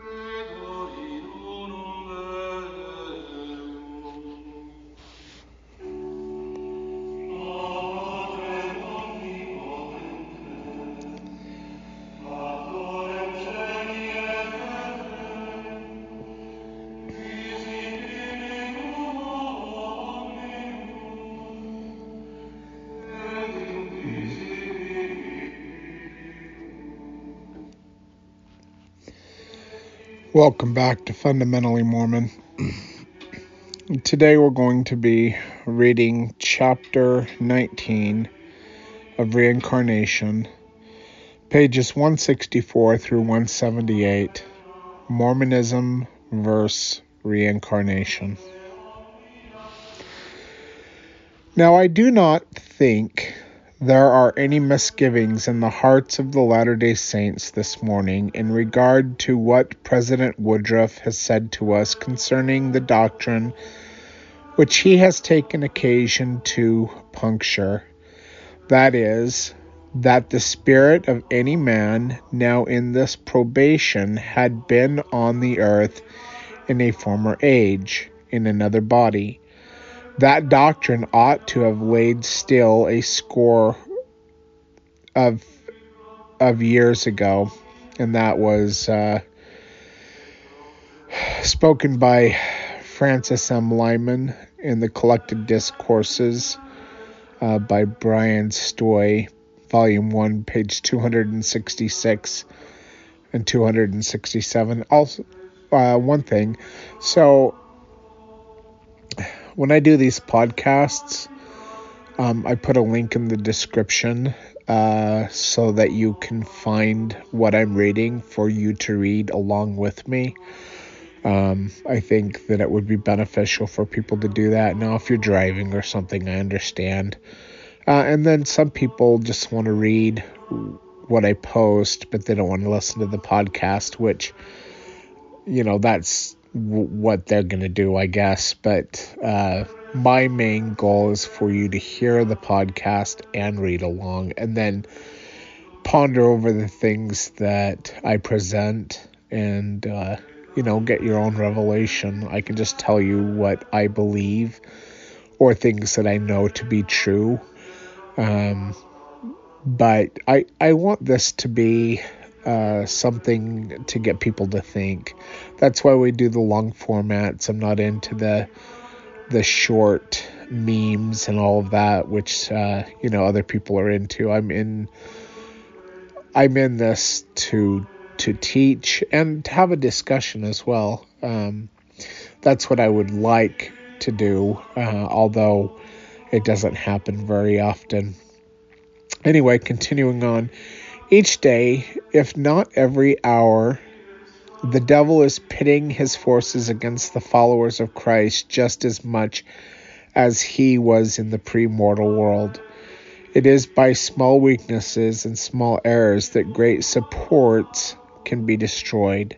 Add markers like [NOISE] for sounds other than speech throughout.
Christ. Welcome back to Fundamentally Mormon. Today we're going to be reading chapter 19 of Reincarnation, pages 164 through 178, Mormonism verse Reincarnation. Now, I do not think there are any misgivings in the hearts of the Latter day Saints this morning in regard to what President Woodruff has said to us concerning the doctrine which he has taken occasion to puncture. That is, that the spirit of any man now in this probation had been on the earth in a former age, in another body that doctrine ought to have laid still a score of of years ago, and that was uh, spoken by Francis M. Lyman in the Collected Discourses uh, by Brian Stuy, Volume 1, page 266 and 267. Also, uh, one thing. So, when I do these podcasts, um, I put a link in the description uh, so that you can find what I'm reading for you to read along with me. Um, I think that it would be beneficial for people to do that. Now, if you're driving or something, I understand. Uh, and then some people just want to read what I post, but they don't want to listen to the podcast, which, you know, that's what they're going to do, I guess. But uh, my main goal is for you to hear the podcast and read along and then ponder over the things that I present and, uh, you know, get your own revelation. I can just tell you what I believe or things that I know to be true. Um, but I, I want this to be uh, something to get people to think. That's why we do the long formats. I'm not into the the short memes and all of that, which uh, you know other people are into. I'm in. I'm in this to to teach and have a discussion as well. Um, that's what I would like to do, uh, although it doesn't happen very often. Anyway, continuing on. Each day, if not every hour, the devil is pitting his forces against the followers of Christ just as much as he was in the pre-mortal world. It is by small weaknesses and small errors that great supports can be destroyed.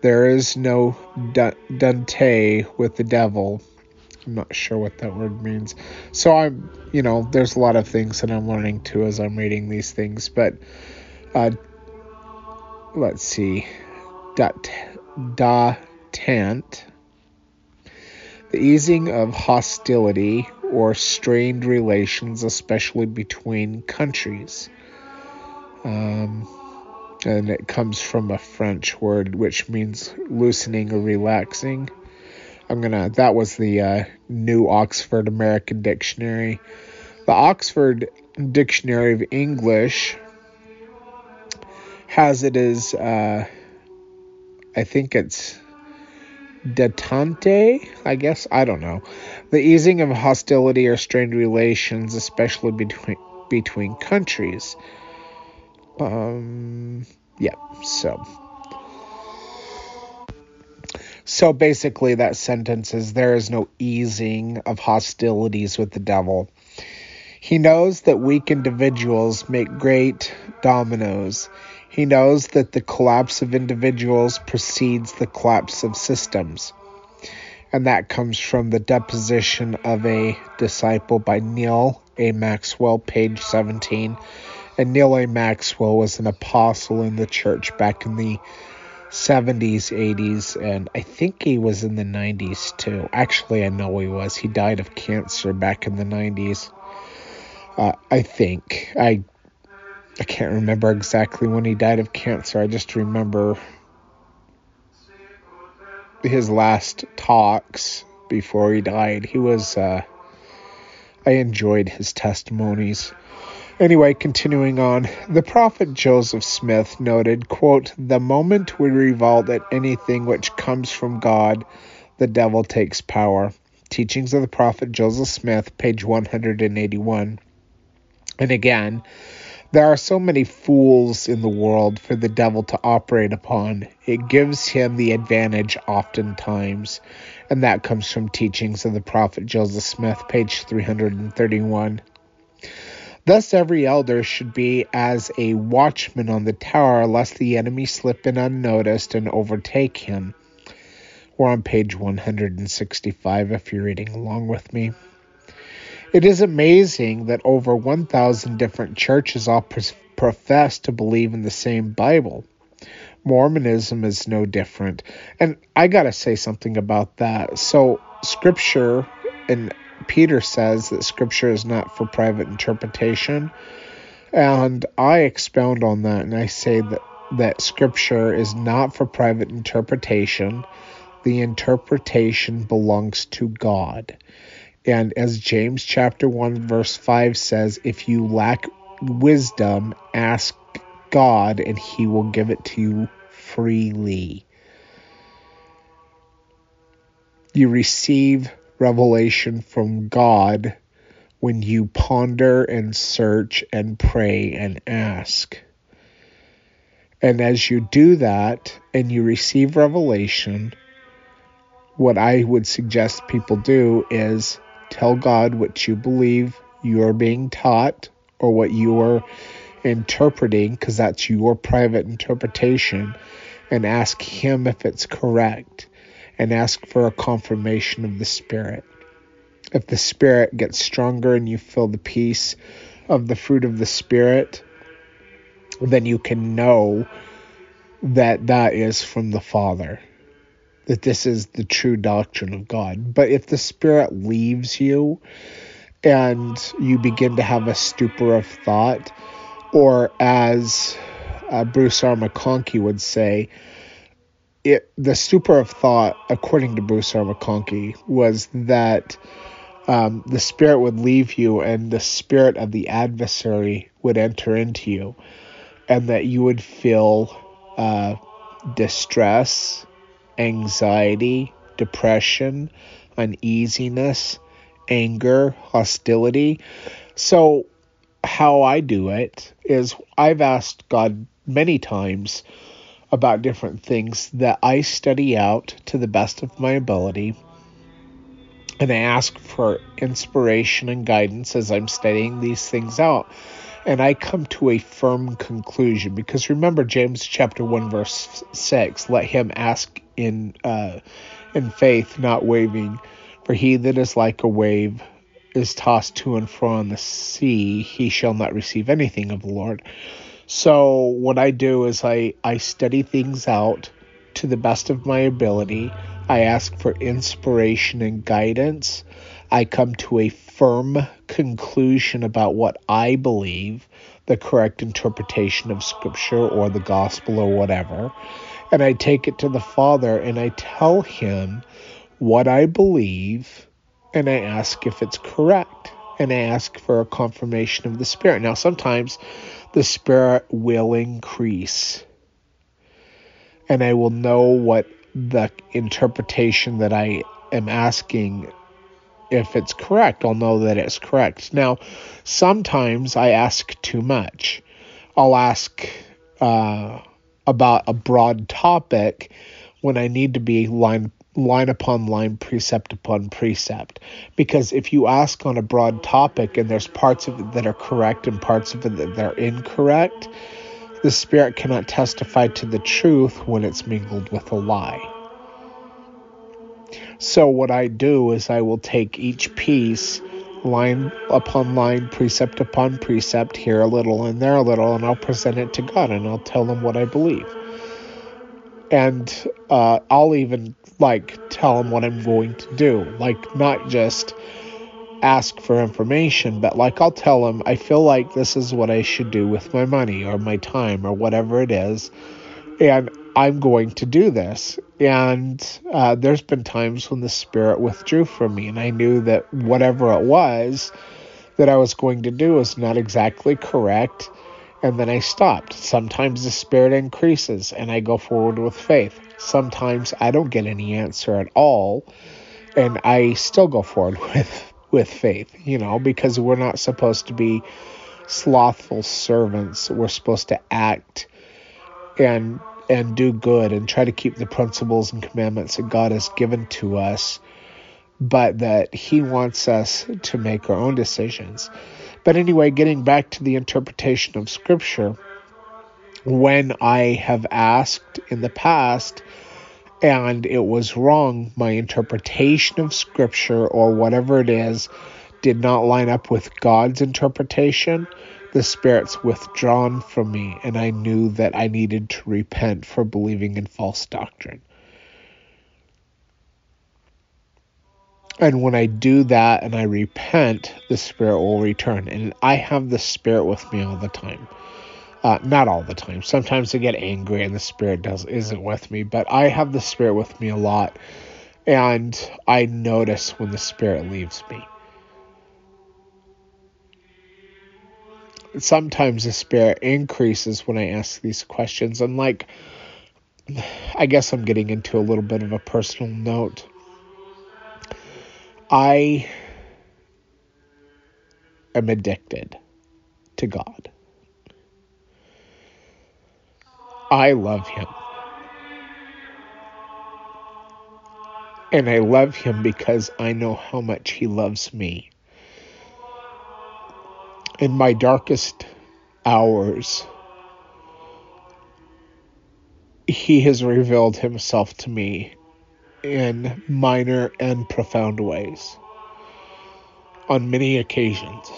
There is no dante with the devil. I'm not sure what that word means. So I'm, you know, there's a lot of things that I'm learning too as I'm reading these things, but uh, let's see, dot, datant, the easing of hostility or strained relations, especially between countries. Um, and it comes from a French word which means loosening or relaxing. I'm gonna. That was the uh, new Oxford American Dictionary. The Oxford Dictionary of English has it as, uh, I think it's detente, I guess. I don't know. The easing of hostility or strained relations, especially between between countries. Um, yeah. So. So basically, that sentence is there is no easing of hostilities with the devil. He knows that weak individuals make great dominoes. He knows that the collapse of individuals precedes the collapse of systems. And that comes from the deposition of a disciple by Neal A. Maxwell, page 17. And Neal A. Maxwell was an apostle in the church back in the 70s, 80s, and I think he was in the 90s too. Actually, I know he was. He died of cancer back in the 90s. Uh, I think. I I can't remember exactly when he died of cancer. I just remember his last talks before he died. He was uh, I enjoyed his testimonies. Anyway, continuing on, the prophet Joseph Smith noted, quote, "The moment we revolt at anything which comes from God, the devil takes power." Teachings of the prophet Joseph Smith, page 181. And again, there are so many fools in the world for the devil to operate upon. It gives him the advantage oftentimes, and that comes from teachings of the prophet Joseph Smith, page 331. Thus, every elder should be as a watchman on the tower, lest the enemy slip in unnoticed and overtake him. We're on page 165 if you're reading along with me. It is amazing that over 1,000 different churches all profess to believe in the same Bible. Mormonism is no different. And I got to say something about that. So, Scripture, and Peter says that Scripture is not for private interpretation. And I expound on that and I say that, that Scripture is not for private interpretation. The interpretation belongs to God. And as James chapter 1 verse 5 says, if you lack wisdom, ask God and he will give it to you freely. You receive revelation from God when you ponder and search and pray and ask. And as you do that and you receive revelation, what I would suggest people do is Tell God what you believe you are being taught or what you are interpreting, because that's your private interpretation, and ask Him if it's correct, and ask for a confirmation of the Spirit. If the Spirit gets stronger and you feel the peace of the fruit of the Spirit, then you can know that that is from the Father that this is the true doctrine of God. But if the Spirit leaves you and you begin to have a stupor of thought, or as uh, Bruce R. McConkie would say, it, the stupor of thought, according to Bruce R. McConkie, was that um, the spirit would leave you and the spirit of the adversary would enter into you, and that you would feel uh, distress anxiety, depression, uneasiness, anger, hostility. So, how I do it is I've asked God many times about different things that I study out to the best of my ability. And I ask for inspiration and guidance as I'm studying these things out and I come to a firm conclusion because remember James chapter 1 verse 6 let him ask in uh, in faith not waving. For he that is like a wave is tossed to and fro on the sea he shall not receive anything of the Lord. So what I do is I I study things out to the best of my ability. I ask for inspiration and guidance. I come to a firm conclusion about what I believe, the correct interpretation of Scripture or the gospel or whatever, and I take it to the Father and I tell him what I believe and I ask if it's correct and I ask for a confirmation of the Spirit. Now, sometimes the Spirit will increase and I will know what the interpretation that I am asking if it's correct, I'll know that it's correct. Now, sometimes I ask too much. I'll ask uh, about a broad topic when I need to be line line upon line, precept upon precept. Because if you ask on a broad topic and there's parts of it that are correct and parts of it that are incorrect, the Spirit cannot testify to the truth when it's mingled with a lie. So what I do is I will take each piece line upon line, precept upon precept, here a little and there a little, and I'll present it to God and I'll tell him what I believe. and uh, I'll even like tell him what I'm going to do, like not just ask for information, but like I'll tell him I feel like this is what I should do with my money or my time or whatever it is, and I'm going to do this. And uh, there's been times when the spirit withdrew from me, and I knew that whatever it was that I was going to do was not exactly correct and then I stopped. Sometimes the spirit increases and I go forward with faith. Sometimes I don't get any answer at all and I still go forward [LAUGHS] with with faith, you know, because we're not supposed to be slothful servants. We're supposed to act and and do good and try to keep the principles and commandments that God has given to us, but that he wants us to make our own decisions. But anyway, getting back to the interpretation of Scripture, when I have asked in the past and it was wrong, my interpretation of Scripture or whatever it is did not line up with God's interpretation, the Spirit's withdrawn from me, and I knew that I needed to repent for believing in false doctrine. And when I do that and I repent, the Spirit will return. And I have the Spirit with me all the time. Uh, not all the time. Sometimes I get angry and the Spirit does isn't with me, but I have the Spirit with me a lot, and I notice when the Spirit leaves me. Sometimes the Spirit increases when I ask these questions, and like, I guess I'm getting into a little bit of a personal note I am addicted to God. I love Him. And I love Him because I know how much He loves me. In my darkest hours, He has revealed Himself to me in minor and profound ways on many occasions.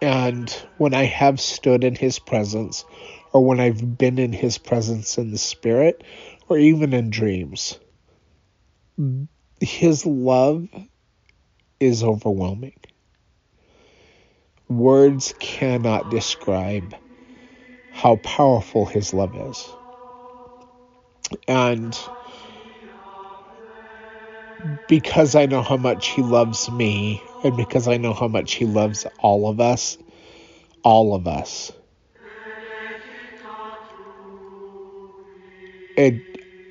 And when I have stood in his presence, or when I've been in his presence in the spirit, or even in dreams, his love is overwhelming. Words cannot describe how powerful his love is. And because I know how much he loves me and because I know how much he loves all of us, all of us. And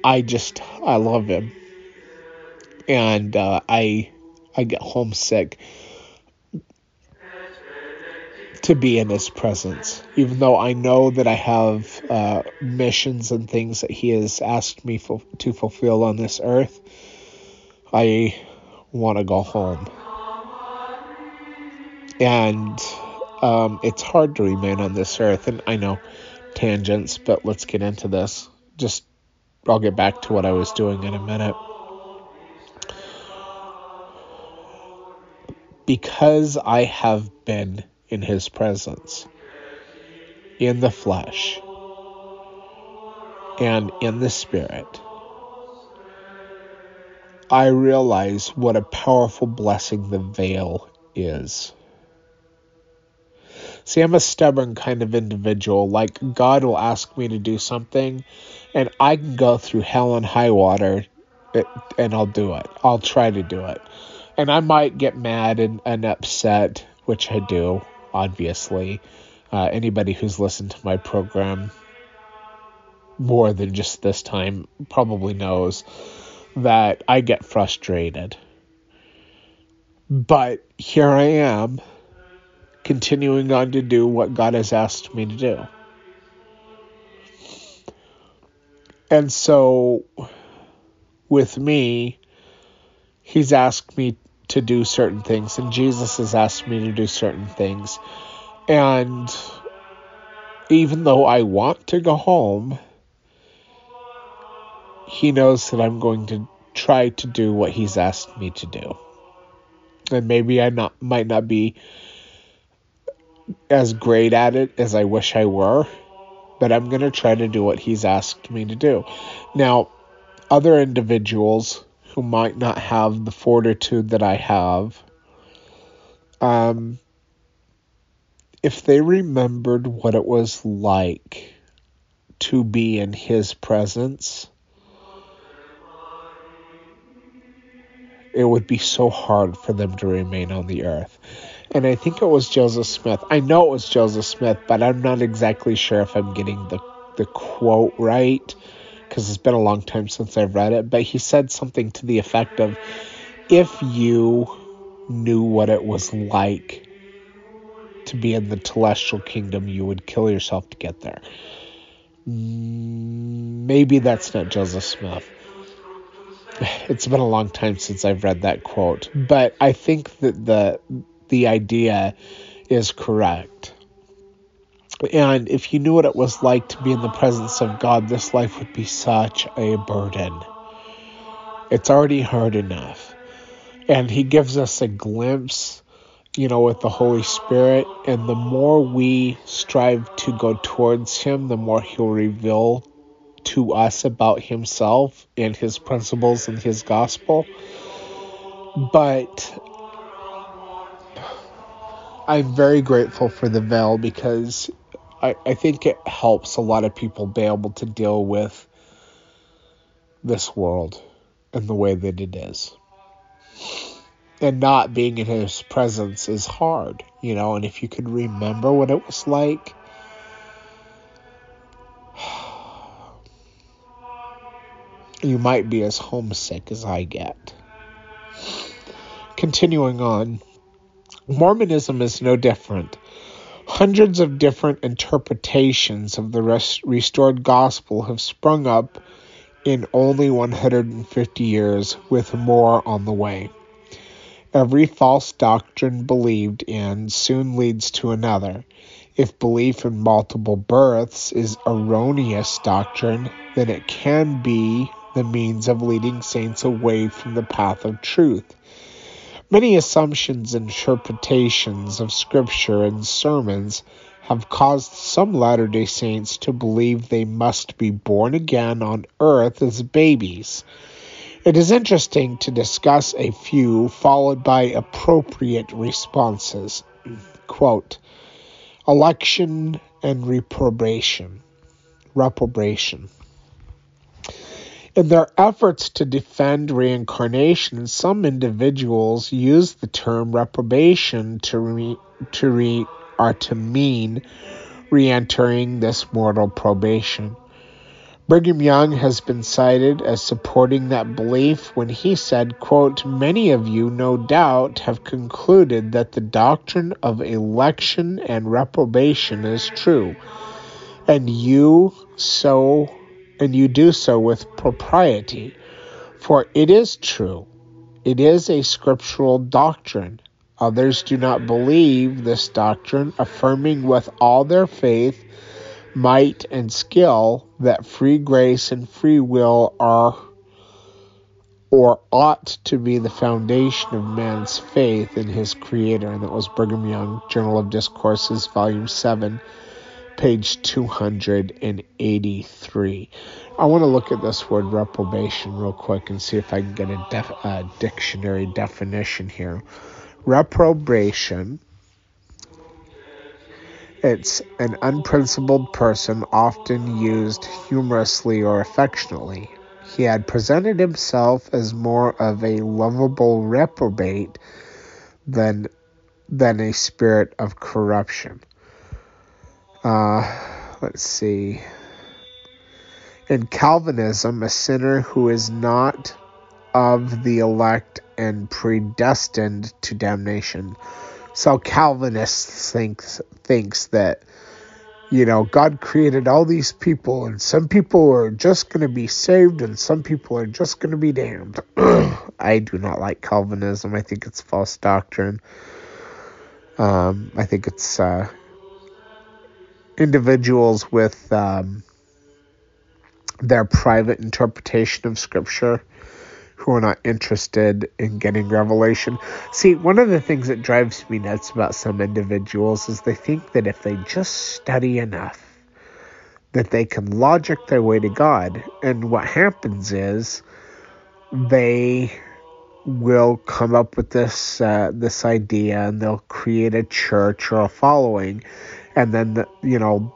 I just I love him. And uh, I I get homesick to be in his presence, even though I know that I have uh, missions and things that he has asked me to fulfill on this earth. I want to go home. And um, it's hard to remain on this earth. And I know tangents, but let's get into this. Just, I'll get back to what I was doing in a minute. Because I have been in his presence, in the flesh, and in the spirit I realize what a powerful blessing the veil is. See, I'm a stubborn kind of individual. Like, God will ask me to do something, and I can go through hell and high water, and I'll do it. I'll try to do it. And I might get mad and, and upset, which I do, obviously. Uh, anybody who's listened to my program more than just this time probably knows that I get frustrated. But here I am, continuing on to do what God has asked me to do. And so, with me, He's asked me to do certain things, and Jesus has asked me to do certain things. And even though I want to go home, he knows that I'm going to try to do what he's asked me to do. And maybe I not might not be as great at it as I wish I were, but I'm going to try to do what he's asked me to do. Now, other individuals who might not have the fortitude that I have, um, if they remembered what it was like to be in his presence, it would be so hard for them to remain on the earth. And I think it was Joseph Smith. I know it was Joseph Smith, but I'm not exactly sure if I'm getting the, the quote right because it's been a long time since I've read it. But he said something to the effect of if you knew what it was like to be in the celestial kingdom, you would kill yourself to get there. Maybe that's not Joseph Smith. It's been a long time since I've read that quote, but I think that the the idea is correct. And if you knew what it was like to be in the presence of God, this life would be such a burden. It's already hard enough. And He gives us a glimpse, you know, with the Holy Spirit. And the more we strive to go towards Him, the more He'll reveal to us about Himself and His principles and His gospel. But I'm very grateful for the veil because I, I think it helps a lot of people be able to deal with this world and the way that it is. And not being in his presence is hard, you know, and if you could remember what it was like, [SIGHS] you might be as homesick as I get. Continuing on, Mormonism is no different. Hundreds of different interpretations of the restored gospel have sprung up in only 150 years, with more on the way. Every false doctrine believed in soon leads to another. If belief in multiple births is erroneous doctrine, then it can be the means of leading saints away from the path of truth. Many assumptions and interpretations of Scripture and sermons have caused some Latter day Saints to believe they must be born again on earth as babies. It is interesting to discuss a few, followed by appropriate responses. [CLEARS THROAT] Quote, election and reprobation. Reprobation. In their efforts to defend reincarnation, some individuals use the term reprobation to re, to re, or to mean re-entering this mortal probation. Brigham Young has been cited as supporting that belief when he said, quote, Many of you, no doubt, have concluded that the doctrine of election and reprobation is true, and you so and you do so with propriety. For it is true, it is a scriptural doctrine. Others do not believe this doctrine, affirming with all their faith, might, and skill that free grace and free will are or ought to be the foundation of man's faith in his Creator. And that was Brigham Young, Journal of Discourses, Volume 7, page 283. I want to look at this word reprobation real quick and see if I can get a, def- a dictionary definition here. Reprobation. It's an unprincipled person, often used humorously or affectionately. He had presented himself as more of a lovable reprobate than than a spirit of corruption. Uh, let's see. In Calvinism, a sinner who is not of the elect and predestined to damnation. So Calvinists thinks thinks that you know God created all these people and some people are just going to be saved and some people are just going to be damned. [CLEARS THROAT] I do not like Calvinism. I think it's false doctrine. Um, I think it's uh, individuals with um, their private interpretation of Scripture who are not interested in getting revelation. See, one of the things that drives me nuts about some individuals is they think that if they just study enough, that they can logic their way to God. And what happens is they will come up with this uh, this idea and they'll create a church or a following and then you know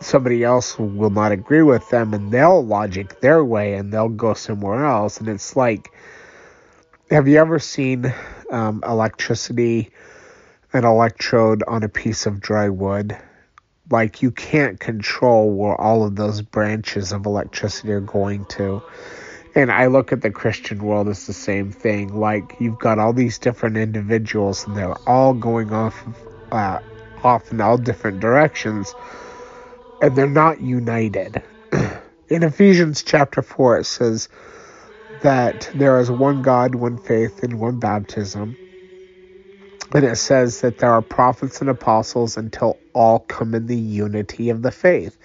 somebody else will not agree with them and they'll logic their way and they'll go somewhere else. And it's like have you ever seen um, electricity an electrode on a piece of dry wood? Like you can't control where all of those branches of electricity are going to. And I look at the Christian world as the same thing. Like you've got all these different individuals, and they're all going off, uh, off in all different directions, and they're not united. [CLEARS THROAT] in Ephesians chapter four, it says that there is one God, one faith, and one baptism. And it says that there are prophets and apostles until all come in the unity of the faith.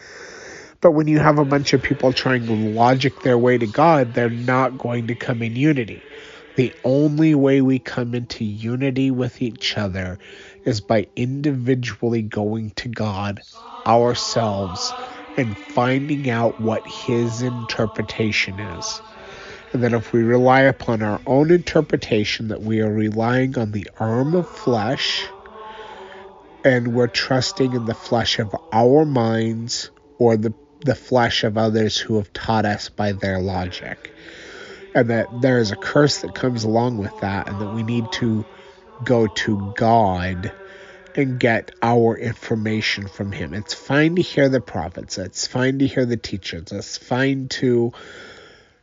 But when you have a bunch of people trying to logic their way to God, they're not going to come in unity. The only way we come into unity with each other is by individually going to God ourselves and finding out what His interpretation is. And that if we rely upon our own interpretation, that we are relying on the arm of flesh and we're trusting in the flesh of our minds or the the flesh of others who have taught us by their logic. And that there is a curse that comes along with that, and that we need to go to God and get our information from Him. It's fine to hear the prophets, it's fine to hear the teachers, it's fine to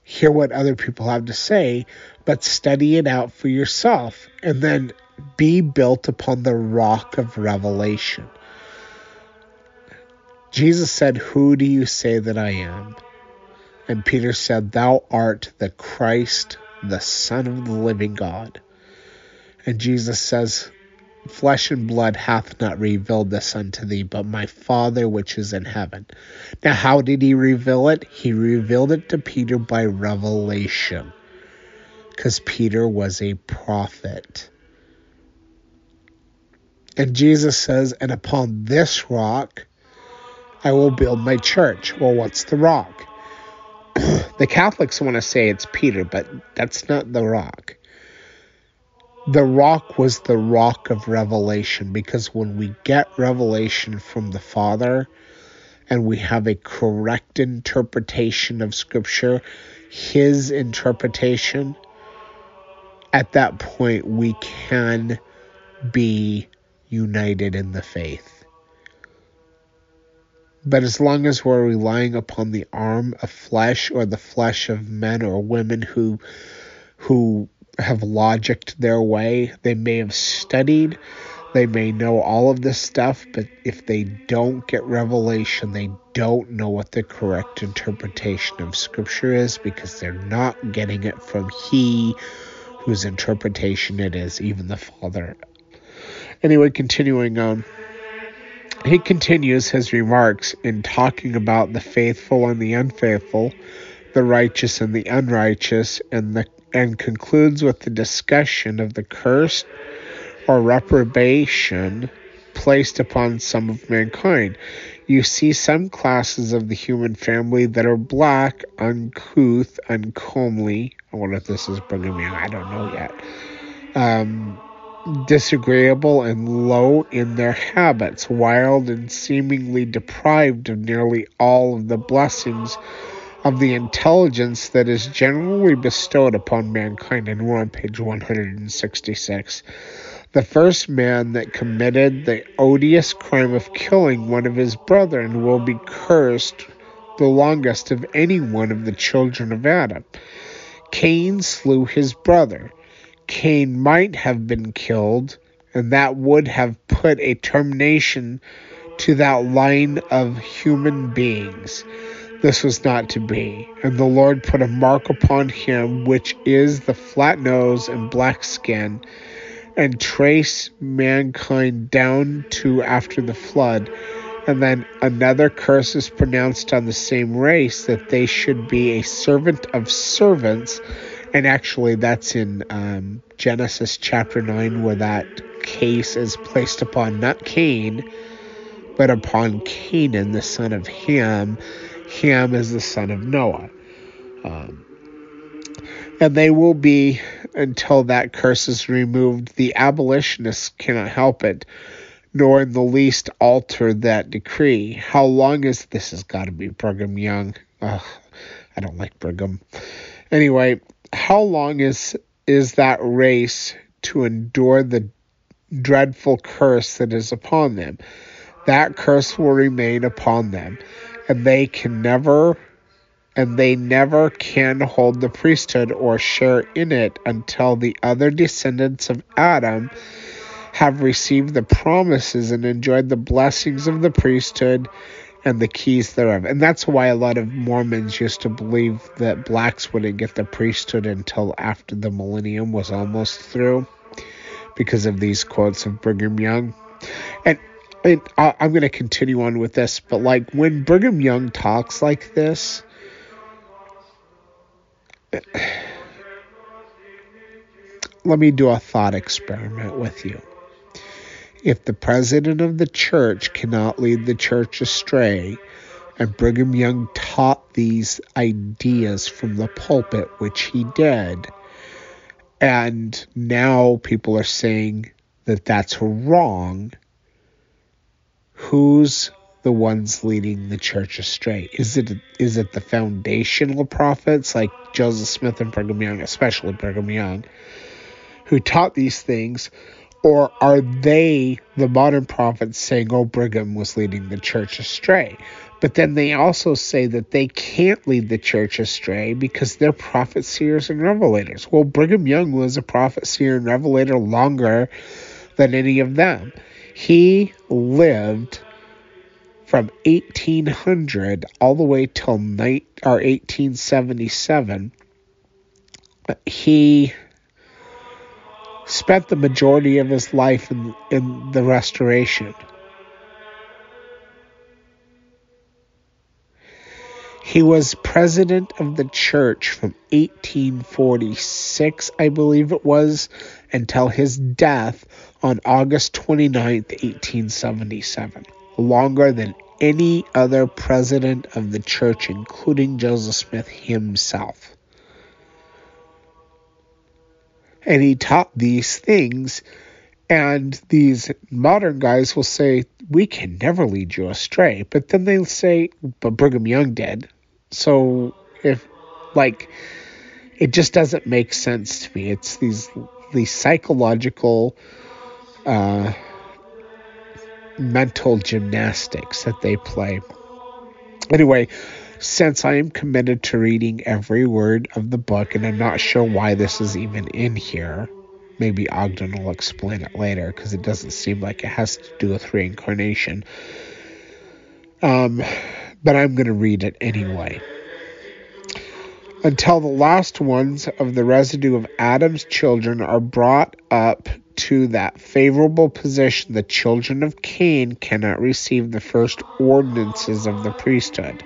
hear what other people have to say, but study it out for yourself and then be built upon the rock of revelation. Jesus said, Who do you say that I am? And Peter said, Thou art the Christ, the Son of the living God. And Jesus says, Flesh and blood hath not revealed this unto thee, but my Father which is in heaven. Now, how did he reveal it? He revealed it to Peter by revelation, because Peter was a prophet. And Jesus says, And upon this rock I will build my church. Well, what's the rock? [CLEARS THROAT] the Catholics want to say it's Peter, but that's not the rock. The rock was the rock of revelation because when we get revelation from the Father and we have a correct interpretation of Scripture, His interpretation, at that point we can be united in the faith. But as long as we're relying upon the arm of flesh or the flesh of men or women who who have logicked their way, they may have studied, they may know all of this stuff, but if they don't get revelation, they don't know what the correct interpretation of Scripture is because they're not getting it from He whose interpretation it is, even the Father. Anyway, continuing on. He continues his remarks in talking about the faithful and the unfaithful, the righteous and the unrighteous, and the and concludes with the discussion of the curse or reprobation placed upon some of mankind. You see some classes of the human family that are black, uncouth, uncomely. I wonder if this is bringing me. I don't know yet. Um, disagreeable and low in their habits, wild and seemingly deprived of nearly all of the blessings of the intelligence that is generally bestowed upon mankind. And we're on page 166. The first man that committed the odious crime of killing one of his brethren will be cursed the longest of any one of the children of Adam. Cain slew his brother. Cain might have been killed, and that would have put a termination to that line of human beings. This was not to be, and the Lord put a mark upon him, which is the flat nose and black skin, and traced mankind down to after the flood. And then another curse is pronounced on the same race that they should be a servant of servants and actually that's in um, Genesis chapter 9 where that case is placed upon not Cain but upon Canaan, the son of Ham. Ham is the son of Noah. Um, and they will be until that curse is removed. The abolitionists cannot help it, nor in the least alter that decree. How long is this? Has got to be Brigham Young. Ugh, I don't like Brigham. Anyway, how long is is that race to endure the dreadful curse that is upon them? That curse will remain upon them, and they can never and they never can hold the priesthood or share in it until the other descendants of Adam have received the promises and enjoyed the blessings of the priesthood and the keys thereof. And that's why a lot of Mormons used to believe that blacks wouldn't get the priesthood until after the millennium was almost through because of these quotes of Brigham Young. And, and I'm going to continue on with this, but like when Brigham Young talks like this, [SIGHS] let me do a thought experiment with you. If the president of the church cannot lead the church astray, and Brigham Young taught these ideas from the pulpit, which he did, and now people are saying that that's wrong, who's the ones leading the church astray? Is it is it the foundational prophets like Joseph Smith and Brigham Young, especially Brigham Young, who taught these things, or are they the modern prophets saying, "Oh, Brigham was leading the church astray"? But then they also say that they can't lead the church astray because they're prophets, seers, and revelators. Well, Brigham Young was a prophet, seer, and revelator longer than any of them. He lived from 1800 all the way till night or 1877 he spent the majority of his life in, in the restoration. He was president of the church from 1846 i believe it was until his death on august 29th 1877 longer than any other president of the church, including Joseph Smith himself. And he taught these things, and these modern guys will say, We can never lead you astray. But then they'll say, But Brigham Young did. So if, like, it just doesn't make sense to me. It's these these psychological uh, mental gymnastics that they play. Anyway, since I am committed to reading every word of the book, and I'm not sure why this is even in here, maybe Ogden will explain it later because it doesn't seem like it has to do with reincarnation. Um, but I'm going to read it anyway. Until the last ones of the residue of Adam's children are brought up to that favorable position, the children of Cain cannot receive the first ordinances of the priesthood.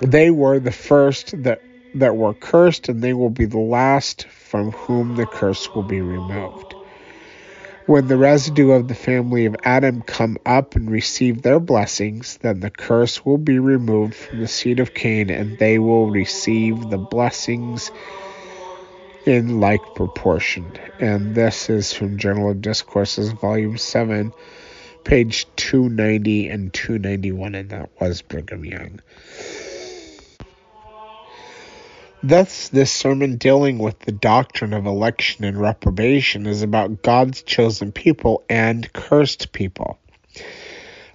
They were the first that, that were cursed, and they will be the last from whom the curse will be removed. When the residue of the family of Adam come up and receive their blessings, then the curse will be removed from the seed of Cain, and they will receive the blessings in like proportion. And this is from Journal of Discourses, Volume 7, page 290 and 291, and that was Brigham Young. Thus, this sermon dealing with the doctrine of election and reprobation is about God's chosen people and cursed people.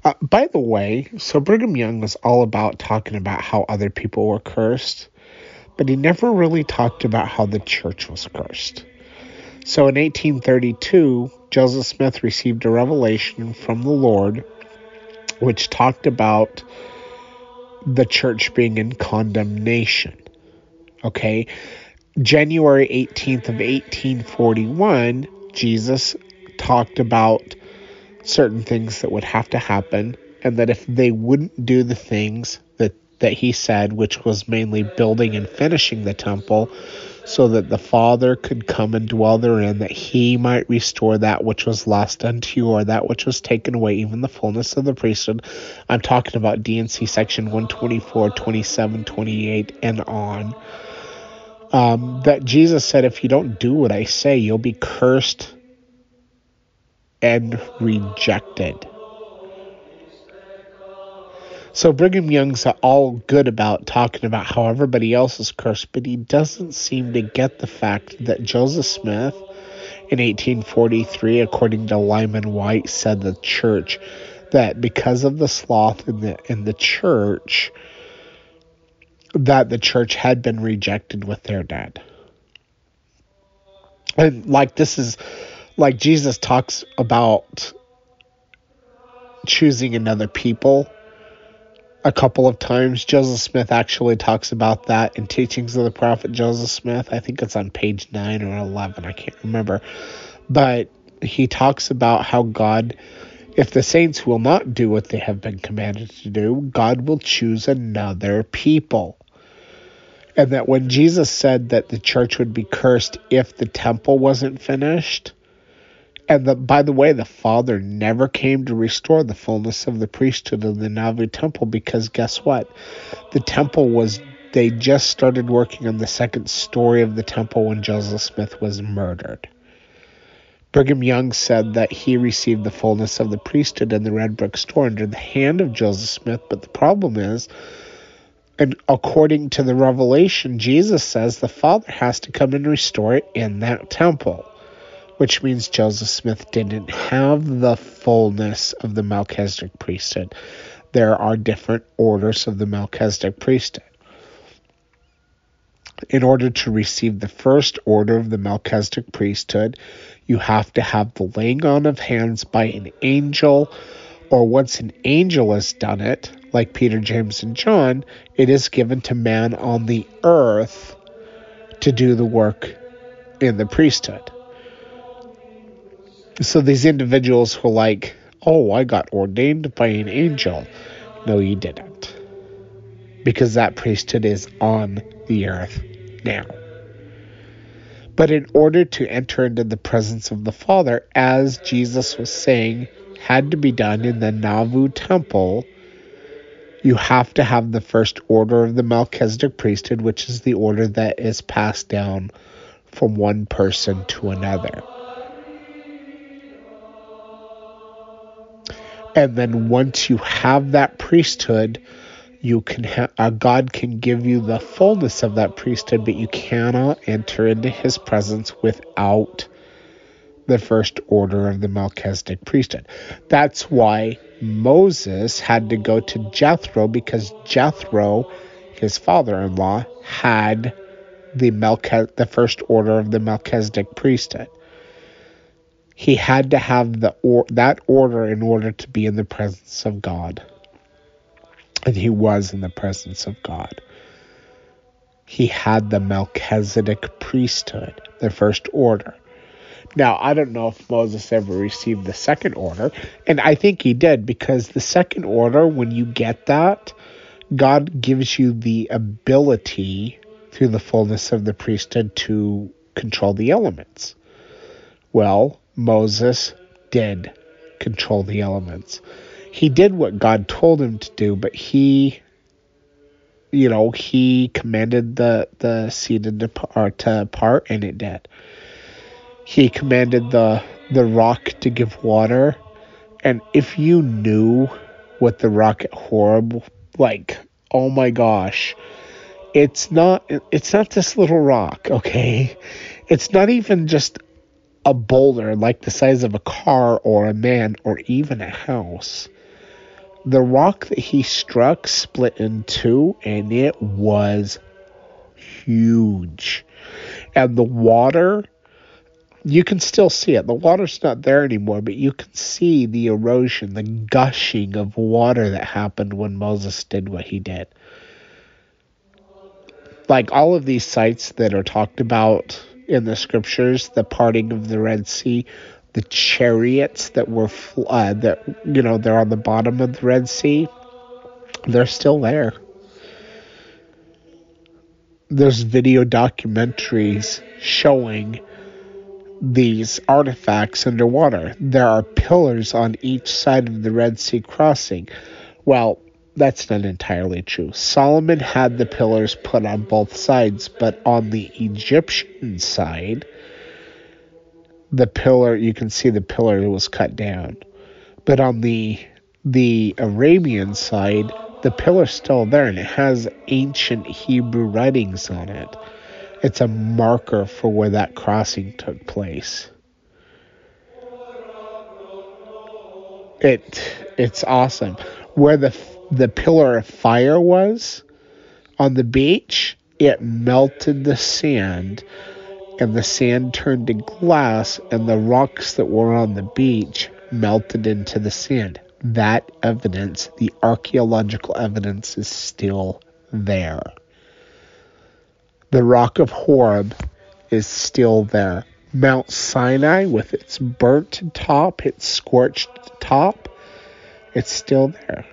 Uh, by the way, so Brigham Young was all about talking about how other people were cursed but he never really talked about how the church was cursed. So in 1832, Joseph Smith received a revelation from the Lord which talked about the church being in condemnation. Okay? January 18th of 1841, Jesus talked about certain things that would have to happen and that if they wouldn't do the things that he said, which was mainly building and finishing the temple, so that the Father could come and dwell therein, that he might restore that which was lost unto you, or that which was taken away, even the fullness of the priesthood. I'm talking about D&C section 124, 27, 28, and on. Um, that Jesus said, if you don't do what I say, you'll be cursed and rejected. So Brigham Young's all good about talking about how everybody else is cursed, but he doesn't seem to get the fact that Joseph Smith in 1843, according to Lyman Wight, said the church that because of the sloth in the in the church, that the church had been rejected with their dead. And like this is like Jesus talks about choosing another people a couple of times. Joseph Smith actually talks about that in Teachings of the Prophet Joseph Smith. I think it's on page 9 or 11. I can't remember. But he talks about how God, if the saints will not do what they have been commanded to do, God will choose another people. And that when Jesus said that the church would be cursed if the temple wasn't finished, and the, by the way, the Father never came to restore the fullness of the priesthood of the Nauvoo temple because guess what? The temple was, they just started working on the second story of the temple when Joseph Smith was murdered. Brigham Young said that he received the fullness of the priesthood in the red brick store under the hand of Joseph Smith, but the problem is, and according to the revelation, Jesus says the Father has to come and restore it in that temple which means Joseph Smith didn't have the fullness of the Melchizedek priesthood. There are different orders of the Melchizedek priesthood. In order to receive the first order of the Melchizedek priesthood, you have to have the laying on of hands by an angel, or once an angel has done it, like Peter, James, and John, it is given to man on the earth to do the work in the priesthood so these individuals were like, oh, I got ordained by an angel. No, you didn't. Because that priesthood is on the earth now. But in order to enter into the presence of the Father, as Jesus was saying, had to be done in the Nauvoo temple, you have to have the first order of the Melchizedek priesthood, which is the order that is passed down from one person to another. And then once you have that priesthood, you can have uh, God can give you the fullness of that priesthood, but you cannot enter into His presence without the first order of the Melchizedek priesthood. That's why Moses had to go to Jethro because Jethro, his father-in-law, had the Melchizedek, the first order of the Melchizedek priesthood he had to have the or that order in order to be in the presence of God. And he was in the presence of God. He had the Melchizedek priesthood, the first order. Now, I don't know if Moses ever received the second order, and I think he did because the second order, when you get that, God gives you the ability through the fullness of the priesthood to control the elements. Well, Moses did control the elements. He did what God told him to do, but he, you know, he commanded the the sea to depart, to part, and it did. He commanded the the rock to give water, and if you knew what the rock at Horeb, like, oh my gosh, it's not it's not this little rock, okay? It's not even just a boulder like the size of a car or a man or even a house. The rock that he struck split in two, and it was huge. And the water, you can still see it. The water's not there anymore, but you can see the erosion, the gushing of water that happened when Moses did what he did. Like all of these sites that are talked about in the scriptures, the parting of the Red Sea, the chariots that were uh, that you know they're on the bottom of the Red Sea, they're still there. there's video documentaries showing these artifacts underwater. There are pillars on each side of the Red Sea crossing. Well, that's not entirely true. Solomon had the pillars put on both sides, but on the Egyptian side, the pillar you can see the pillar was cut down. But on the the Arabian side, the pillar's still there and it has ancient Hebrew writings on it. It's a marker for where that crossing took place. It it's awesome. Where the the pillar of fire was on the beach, it melted the sand and the sand turned to glass and the rocks that were on the beach melted into the sand. That evidence, the archaeological evidence is still there. The rock of Horeb is still there. Mount Sinai with its burnt top, its scorched top, it's still there.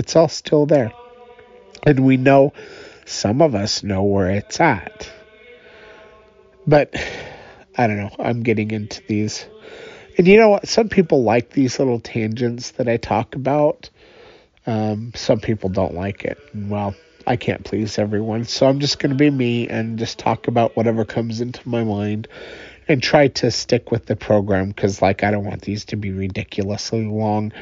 It's all still there. And we know, some of us know where it's at. But I don't know. I'm getting into these. And you know what? Some people like these little tangents that I talk about. Um, some people don't like it. Well, I can't please everyone. So I'm just going to be me and just talk about whatever comes into my mind and try to stick with the program because, like, I don't want these to be ridiculously long.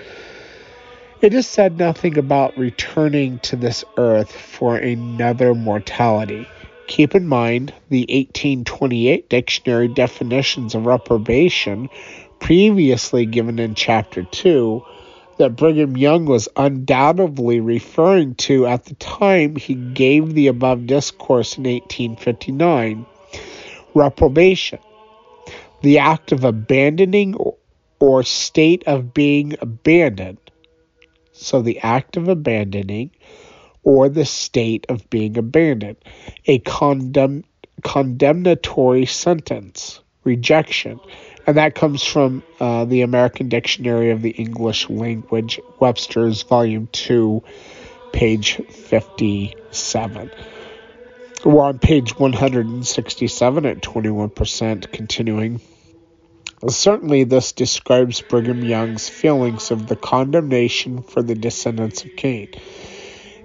It is said nothing about returning to this earth for another mortality. Keep in mind the 1828 dictionary definitions of reprobation, previously given in Chapter 2, that Brigham Young was undoubtedly referring to at the time he gave the above discourse in 1859. Reprobation, the act of abandoning or state of being abandoned so the act of abandoning or the state of being abandoned, a condemn, condemnatory sentence, rejection. And that comes from uh, the American Dictionary of the English Language, Webster's Volume 2, page 57. We're on page 167 at 21%, continuing. Certainly, this describes Brigham Young's feelings of the condemnation for the descendants of Cain.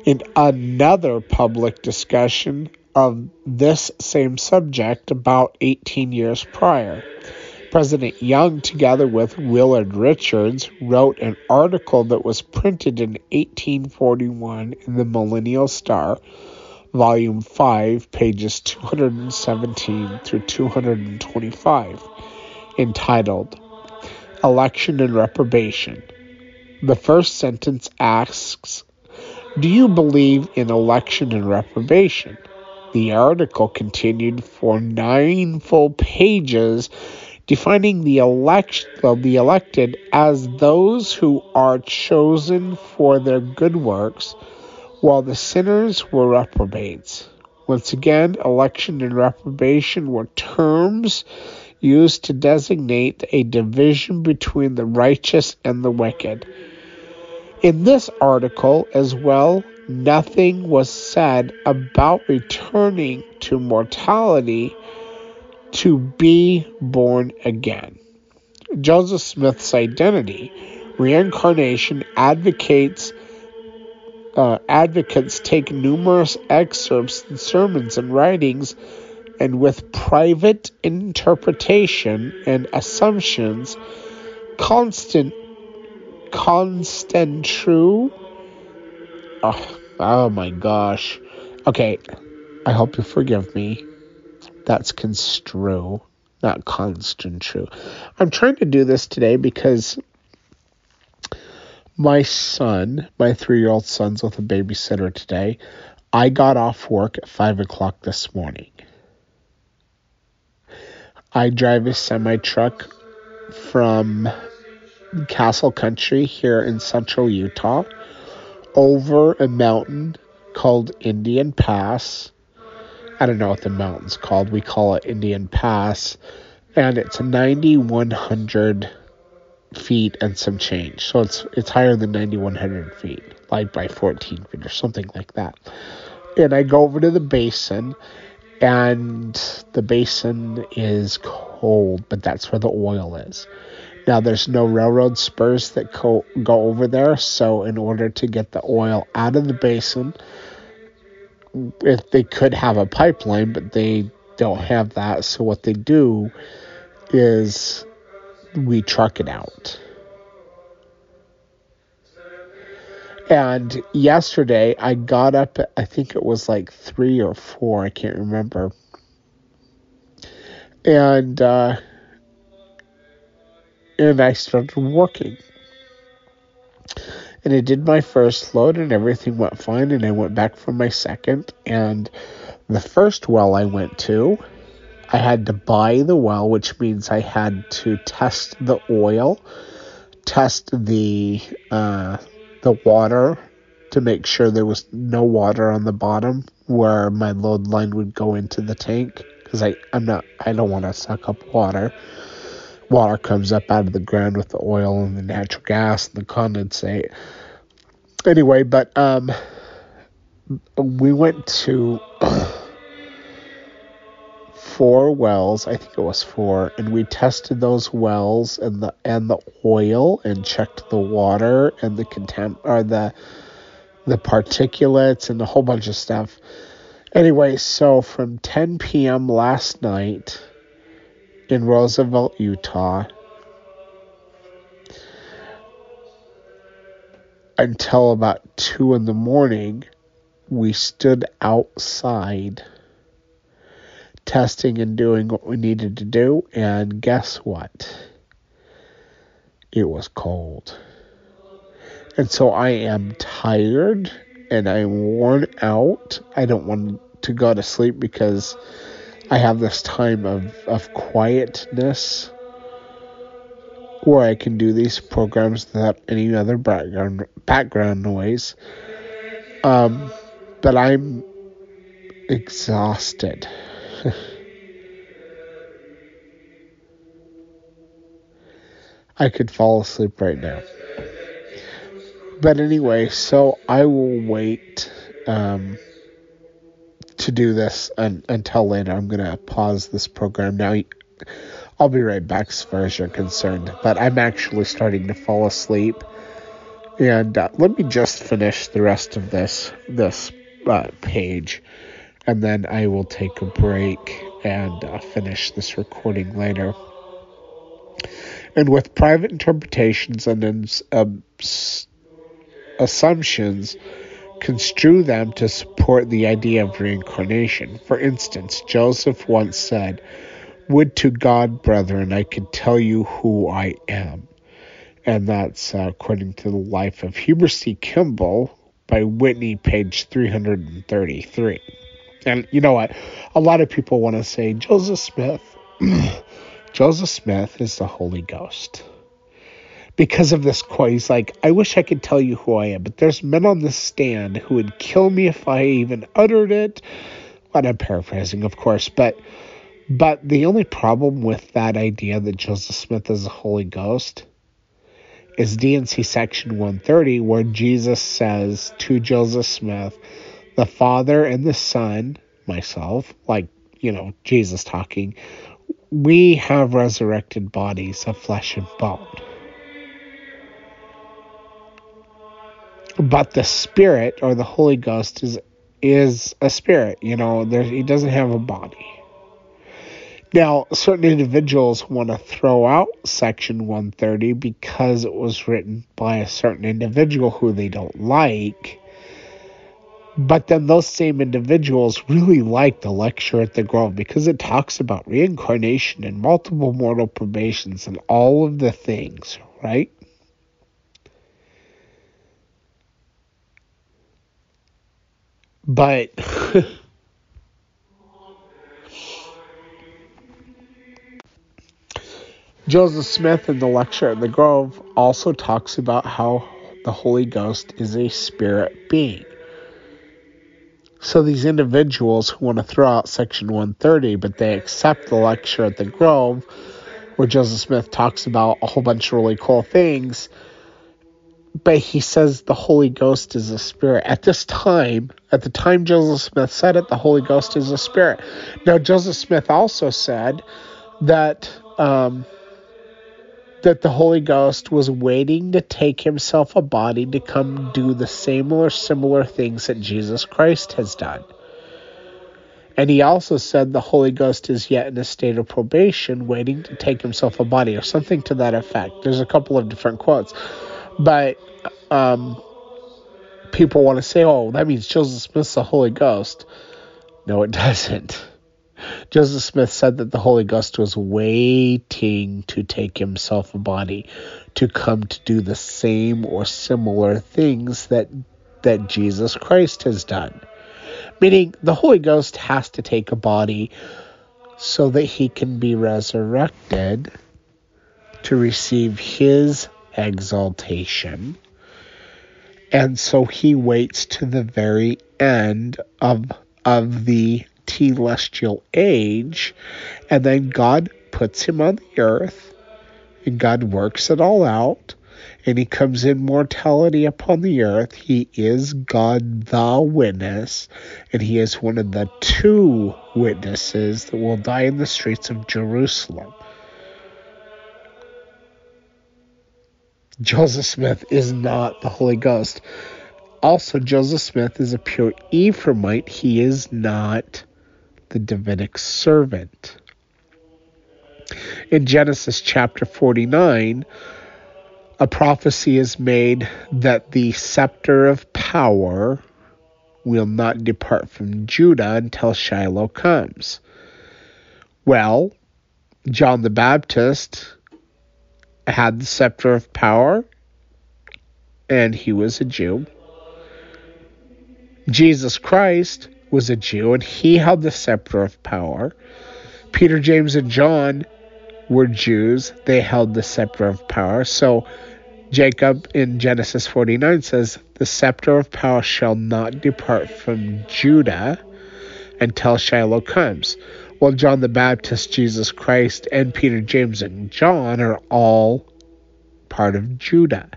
In another public discussion of this same subject about 18 years prior, President Young, together with Willard Richards, wrote an article that was printed in 1841 in the Millennial Star, Volume 5, pages 217 through 225 entitled Election and Reprobation. The first sentence asks, Do you believe in election and reprobation? The article continued for nine full pages, defining the election the elected as those who are chosen for their good works, while the sinners were reprobates. Once again, election and reprobation were terms used to designate a division between the righteous and the wicked. In this article as well, nothing was said about returning to mortality to be born again. Joseph Smith's identity, reincarnation advocates uh, advocates take numerous excerpts and sermons and writings and with private interpretation and assumptions, constant, constant true. Oh, oh my gosh. Okay, I hope you forgive me. That's construe, not constant true. I'm trying to do this today because my son, my three year old son's with a babysitter today. I got off work at 5 o'clock this morning. I drive a semi truck from Castle Country here in central Utah over a mountain called Indian Pass. I don't know what the mountain's called. We call it Indian Pass. And it's 9,100 feet and some change. So it's it's higher than 9,100 feet, like by 14 feet or something like that. and I go over to the basin, and the basin is cold, but that's where the oil is. Now, there's no railroad spurs that co- go over there, so in order to get the oil out of the basin, if they could have a pipeline, but they don't have that. So what they do is we truck it out. And yesterday I got up, I think it was like three or four, I can't remember. And, uh, and I started working. And I did my first load and everything went fine. And I went back for my second. And the first well I went to, I had to buy the well, which means I had to test the oil, test the uh, the water to make sure there was no water on the bottom where my load line would go into the tank because I I'm not I don't want to suck up water. Water comes up out of the ground with the oil and the natural gas and the condensate. Anyway, but um, we went to [CLEARS THROAT] four wells. I think it was four, and we tested those wells and the and the oil and checked the water and the contempt or the the particulates and a whole bunch of stuff. Anyway, so from 10 p.m. last night in Roosevelt, Utah, until about 2 in the morning, we stood outside testing and doing what we needed to do, and guess what? It was cold. And so I am tired and I'm worn out. I don't want to go to sleep because I have this time of, of quietness where I can do these programs without any other background background noise. Um, but I'm exhausted. [LAUGHS] I could fall asleep right now. But anyway, so I will wait um, to do this un- until later. I'm going to pause this program now. I'll be right back as far as you're concerned. But I'm actually starting to fall asleep. And uh, let me just finish the rest of this this uh, page, and then I will take a break and uh, finish this recording later. And with private interpretations and um, assumptions, construe them to support the idea of reincarnation. For instance, Joseph once said, Would to God, brethren, I could tell you who I am and that's uh, according to the life of Heber C. Kimball by Whitney, page 333. And you know what? A lot of people want to say Joseph Smith. [CLEARS THROAT] Joseph Smith is the Holy Ghost. Because of this quote, he's like, I wish I could tell you who I am, but there's men on the stand who would kill me if I even uttered it. But I'm paraphrasing, of course, but but the only problem with that idea that Joseph Smith is the Holy Ghost is D&C section 130, where Jesus says to Joseph Smith, the Father and the Son, myself, like, you know, Jesus talking, we have resurrected bodies of flesh and bone. But the Spirit or the Holy Ghost is is a spirit, you know, there he doesn't have a body. Now, certain individuals want to throw out Section 130 because it was written by a certain individual who they don't like. But then those same individuals really like the lecture at the Grove because it talks about reincarnation and multiple mortal probations and all of the things, right? But [LAUGHS] Joseph Smith in the lecture at the Grove also talks about how the Holy Ghost is a spirit being. So these individuals who want to throw out section 130, but they accept the lecture at the Grove, where Joseph Smith talks about a whole bunch of really cool things, but he says the Holy Ghost is a spirit. At this time, at the time Joseph Smith said it, the Holy Ghost is a spirit. Now, Joseph Smith also said that um, that the Holy Ghost was waiting to take himself a body to come do the same or similar things that Jesus Christ has done. And he also said the Holy Ghost is yet in a state of probation, waiting to take himself a body, or something to that effect. There's a couple of different quotes. But um, people want to say, oh, that means Joseph Smith's the Holy Ghost. No, it [LAUGHS] doesn't. Joseph Smith said that the Holy Ghost was waiting to take himself a body to come to do the same or similar things that that Jesus Christ has done. Meaning the Holy Ghost has to take a body so that he can be resurrected to receive his exaltation. And so he waits to the very end of of the celestial age, and then God puts him on the earth, and God works it all out, and he comes in mortality upon the earth. He is God the witness, and he is one of the two witnesses that will die in the streets of Jerusalem. Joseph Smith is not the Holy Ghost. Also, Joseph Smith is a pure Ephraimite. He is not the Davidic servant. In Genesis chapter 49, a prophecy is made that the scepter of power will not depart from Judah until Shiloh comes. Well, John the Baptist had the scepter of power, and he was a Jew. Jesus Christ was a Jew, and he held the scepter of power. Peter, James, and John were Jews. They held the scepter of power. So Jacob in Genesis 49 says, The scepter of power shall not depart from Judah until Shiloh comes. Well, John the Baptist, Jesus Christ, and Peter, James, and John are all part of Judah.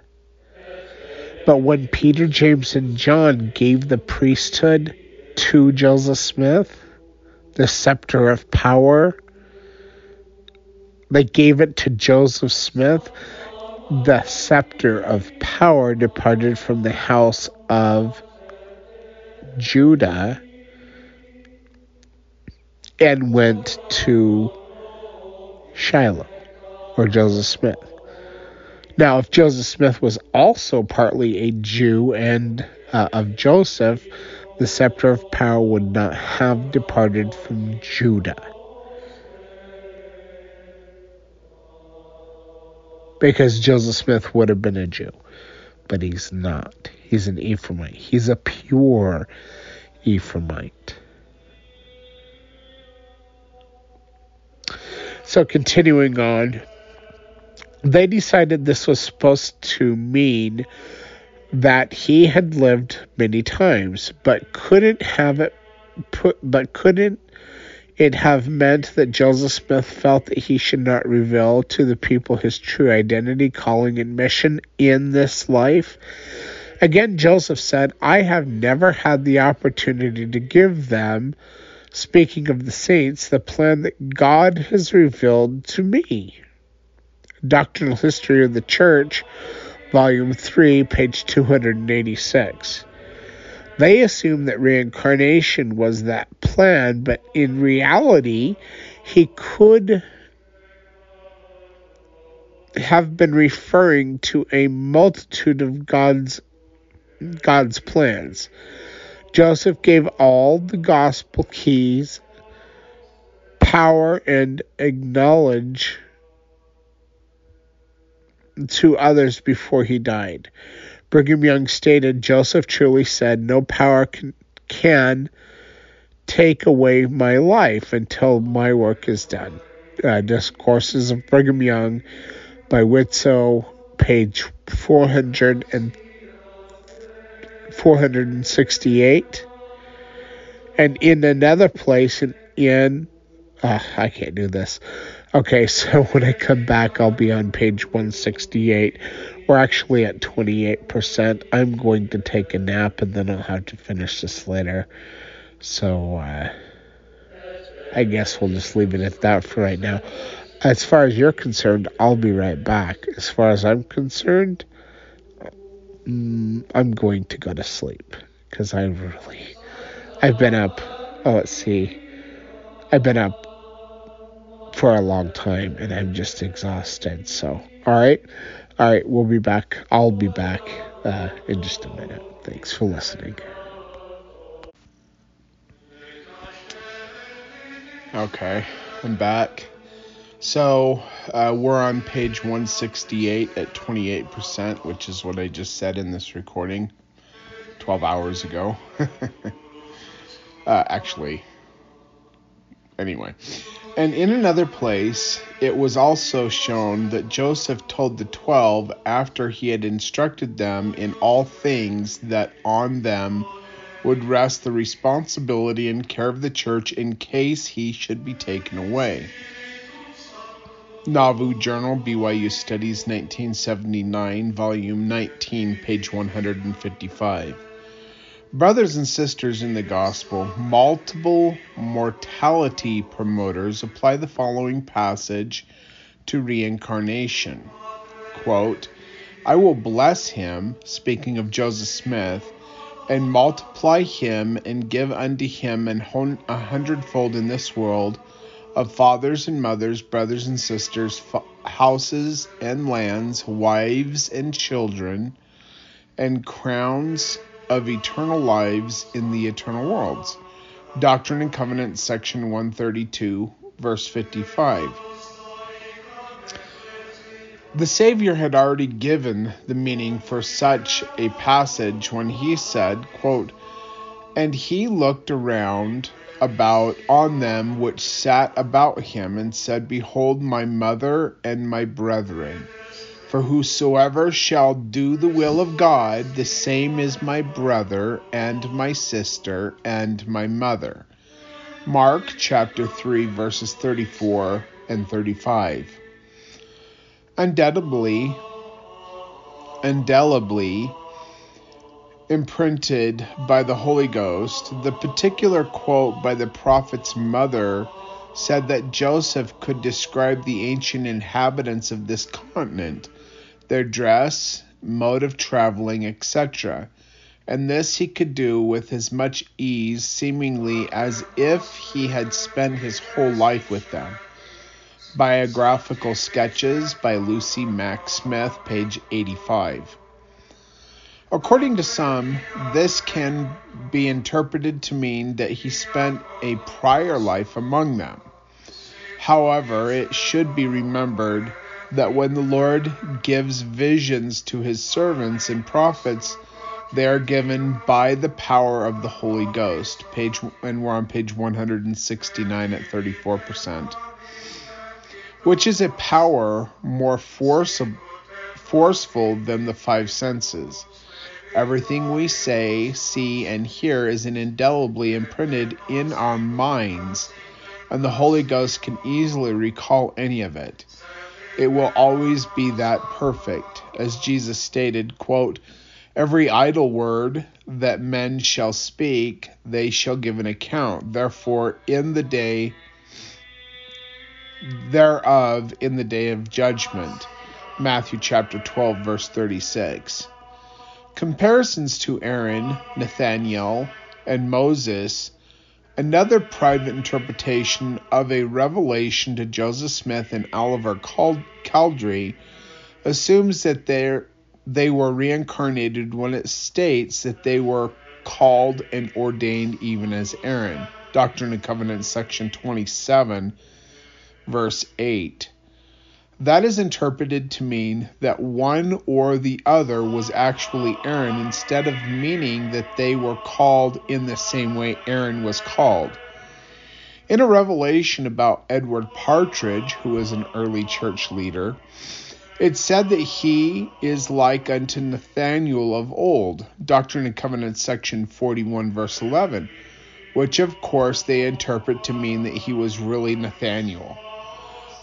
But when Peter, James, and John gave the priesthood to Joseph Smith, the scepter of power. They gave it to Joseph Smith. The scepter of power departed from the house of Judah and went to Shiloh or Joseph Smith. Now, if Joseph Smith was also partly a Jew and uh, of Joseph, the scepter of power would not have departed from Judah. Because Joseph Smith would have been a Jew, but he's not. He's an Ephraimite. He's a pure Ephraimite. So, continuing on, they decided this was supposed to mean that he had lived many times, but couldn't have it put, but couldn't it have meant that Joseph Smith felt that he should not reveal to the people his true identity, calling, and mission in this life? Again, Joseph said, I have never had the opportunity to give them, speaking of the saints, the plan that God has revealed to me. Doctrinal History of the Church Volume 3, page 286. They assume that reincarnation was that plan, but in reality, he could have been referring to a multitude of God's God's plans. Joseph gave all the gospel keys, power, and acknowledge to others before he died. Brigham Young stated Joseph truly said, No power can, can take away my life until my work is done. Uh, Discourses of Brigham Young by Widtsoe, page 400 and 468. And in another place in, in uh, I can't do this. Okay, [LAUGHS] so when I come back, I'll be on page 168, We're actually at 28%. I'm going to take a nap and then I'll have to finish this later. So, uh, I guess we'll just leave it at that for right now. As far as you're concerned, I'll be right back. As far as I'm concerned, mm, I'm going to go to sleep because I really, I've been up. Oh, let's see, I've been up for a long time and I'm just exhausted. So, all right, all right, we'll be back. I'll be back uh, in just a minute. Thanks for listening. Okay, I'm back. So uh, we're on page 168 at 28%, which is what I just said in this recording 12 hours ago. [LAUGHS] uh, actually, anyway. And in another place, it was also shown that Joseph told the twelve after he had instructed them in all things that on them would rest the responsibility and care of the church in case he should be taken away. Nauvoo Journal, BYU Studies, 1979, Volume 19, page 155. Brothers and sisters in the gospel, multiple mortality promoters apply the following passage to reincarnation. Quote, I will bless him, speaking of Joseph Smith, and multiply him and give unto him an a hundredfold in this world of fathers and mothers, brothers and sisters, houses and lands, wives and children, and crowns of eternal lives in the eternal worlds. Doctrine and Covenants, section 132, verse 55. The Savior had already given the meaning for such a passage when he said, quote, And he looked around about on them which sat about him, and said, Behold, my mother and my brethren. For whosoever shall do the will of God, the same is my brother, and my sister, and my mother. Mark chapter 3, verses 34 and 35. Undoubtedly, indelibly, imprinted by the Holy Ghost, the particular quote by the prophet's mother said that Joseph could describe the ancient inhabitants of this continent, their dress, mode of traveling, etc. And this he could do with as much ease, seemingly as if he had spent his whole life with them. Biographical Sketches by Lucy Mack Smith, page 85. According to some, this can be interpreted to mean that he spent a prior life among them. However, it should be remembered that when the Lord gives visions to his servants and prophets, they are given by the power of the Holy Ghost. Page and we're on page 169 at 34%. Which is a power more force, forceful than the five senses. Everything we say, see, and hear is indelibly imprinted in our minds, and the Holy Ghost can easily recall any of it. It will always be that perfect. As Jesus stated, quote, Every idle word that men shall speak, they shall give an account. Therefore, in the day thereof, in the day of judgment. Matthew chapter 12, verse 36. Comparisons to Aaron, Nathaniel, and Moses, another private interpretation of a revelation to Joseph Smith and Oliver Cowdery, assumes that they were reincarnated when it states that they were called and ordained even as Aaron. Doctrine and Covenants, section 27, verse 8. That is interpreted to mean that one or the other was actually Aaron instead of meaning that they were called in the same way Aaron was called. In a revelation about Edward Partridge, who was an early church leader, it said that he is like unto Nathaniel of old, Doctrine and Covenants, section 41, verse 11, which of course they interpret to mean that he was really Nathaniel.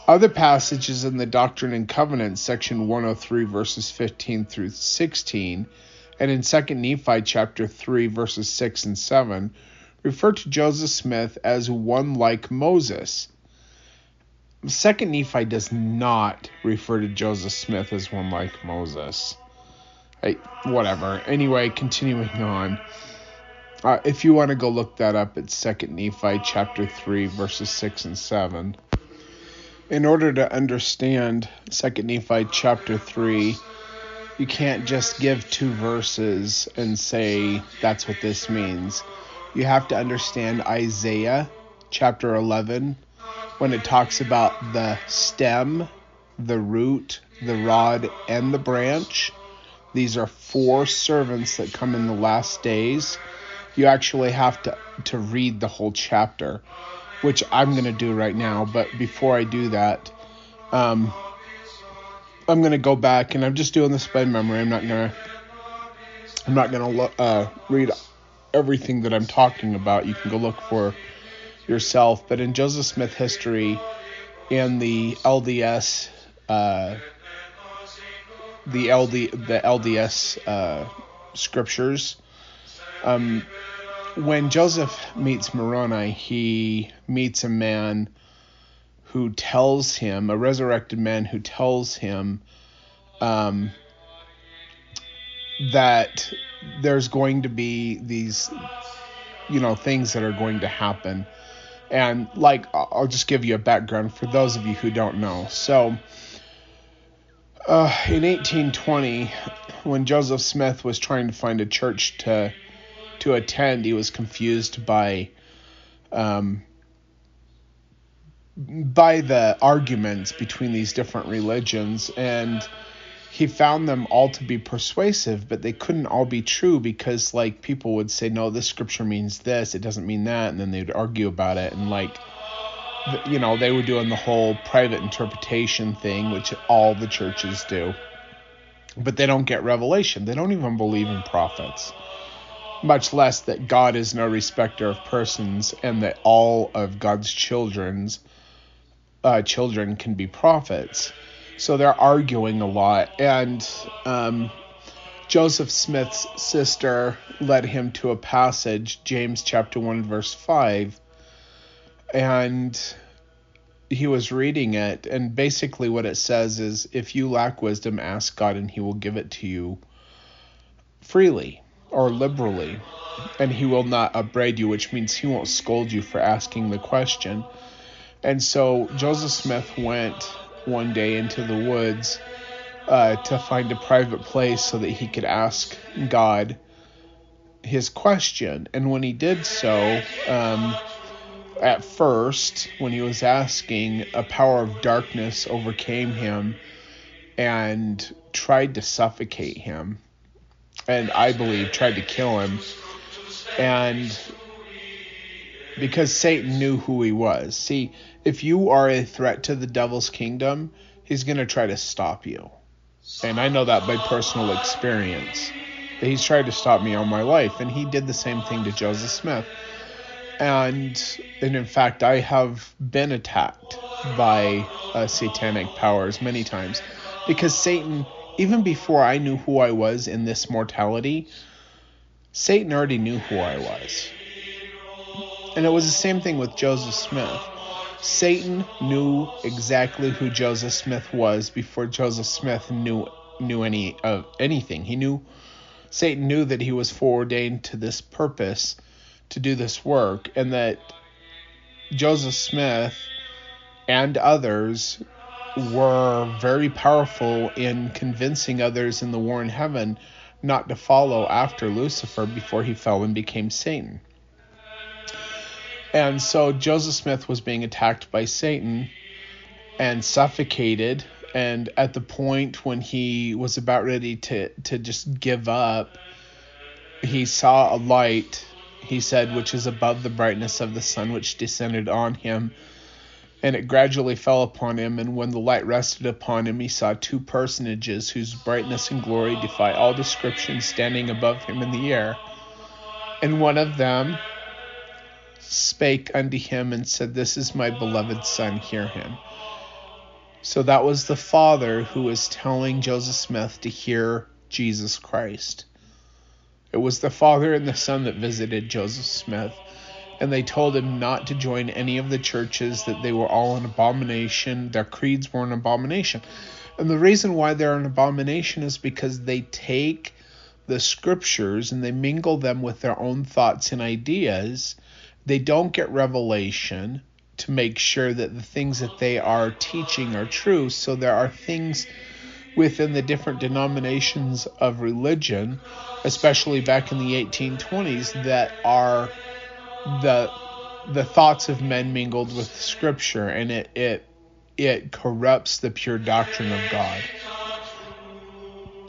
Other passages in the Doctrine and Covenants, section 103, verses 15 through 16, and in 2 Nephi chapter 3, verses 6 and 7, refer to Joseph Smith as one like Moses. 2 Nephi does not refer to Joseph Smith as one like Moses. Whatever. Anyway, continuing on. Uh, if you want to go look that up, it's 2 Nephi chapter 3, verses 6 and 7 in order to understand Second Nephi chapter 3, you can't just give two verses and say that's what this means. You have to understand Isaiah chapter 11 when it talks about the stem, the root, the rod, and the branch. These are four servants that come in the last days. You actually have to, to read the whole chapter which I'm going to do right now. But before I do that, um, I'm going to go back and I'm just doing this by memory. I'm not going to I'm not going to uh, read everything that I'm talking about. You can go look for yourself. But in Joseph Smith history, and the LDS, uh, the LD, the LDS uh, scriptures, um, when Joseph meets Moroni, he meets a man who tells him, a resurrected man who tells him um, that there's going to be these, you know, things that are going to happen. And, like, I'll just give you a background for those of you who don't know. So, uh, in 1820, when Joseph Smith was trying to find a church to to attend, he was confused by um, by the arguments between these different religions and he found them all to be persuasive but they couldn't all be true because like people would say no this scripture means this it doesn't mean that and then they'd argue about it and like you know they were doing the whole private interpretation thing which all the churches do. But they don't get revelation. They don't even believe in prophets much less that God is no respecter of persons and that all of God's children's uh, children can be prophets. So they're arguing a lot, and um, Joseph Smith's sister led him to a passage, James chapter one verse five, and he was reading it, and basically what it says is, if you lack wisdom, ask God, and He will give it to you freely or liberally, and he will not upbraid you, which means he won't scold you for asking the question. And so Joseph Smith went one day into the woods uh, to find a private place so that he could ask God his question. And when he did so, um, at first, when he was asking, a power of darkness overcame him and tried to suffocate him and I believe tried to kill him. And because Satan knew who he was. See, if you are a threat to the devil's kingdom, he's going to try to stop you. And I know that by personal experience. That he's tried to stop me all my life, and he did the same thing to Joseph Smith. And and in fact, I have been attacked by uh, satanic powers many times because Satan even before I knew who I was in this mortality, Satan already knew who I was. And it was the same thing with Joseph Smith. Satan knew exactly who Joseph Smith was before Joseph Smith knew knew any of anything. He knew Satan knew that he was foreordained to this purpose to do this work and that Joseph Smith and others were very powerful in convincing others in the war in heaven not to follow after Lucifer before he fell and became Satan. And so Joseph Smith was being attacked by Satan and suffocated. And at the point when he was about ready to, to just give up, he saw a light, he said, which is above the brightness of the sun, which descended on him and it gradually fell upon him, and when the light rested upon him, he saw two personages whose brightness and glory defy all description standing above him in the air. And one of them spake unto him and said, This is my beloved Son, hear him. So that was the Father who was telling Joseph Smith to hear Jesus Christ. It was the Father and the Son that visited Joseph Smith, and they told him not to join any of the churches, that they were all an abomination, their creeds were an abomination. And the reason why they're an abomination is because they take the scriptures and they mingle them with their own thoughts and ideas. They don't get revelation to make sure that the things that they are teaching are true. So there are things within the different denominations of religion, especially back in the 1820s, that are the the thoughts of men mingled with scripture and it it it corrupts the pure doctrine of God.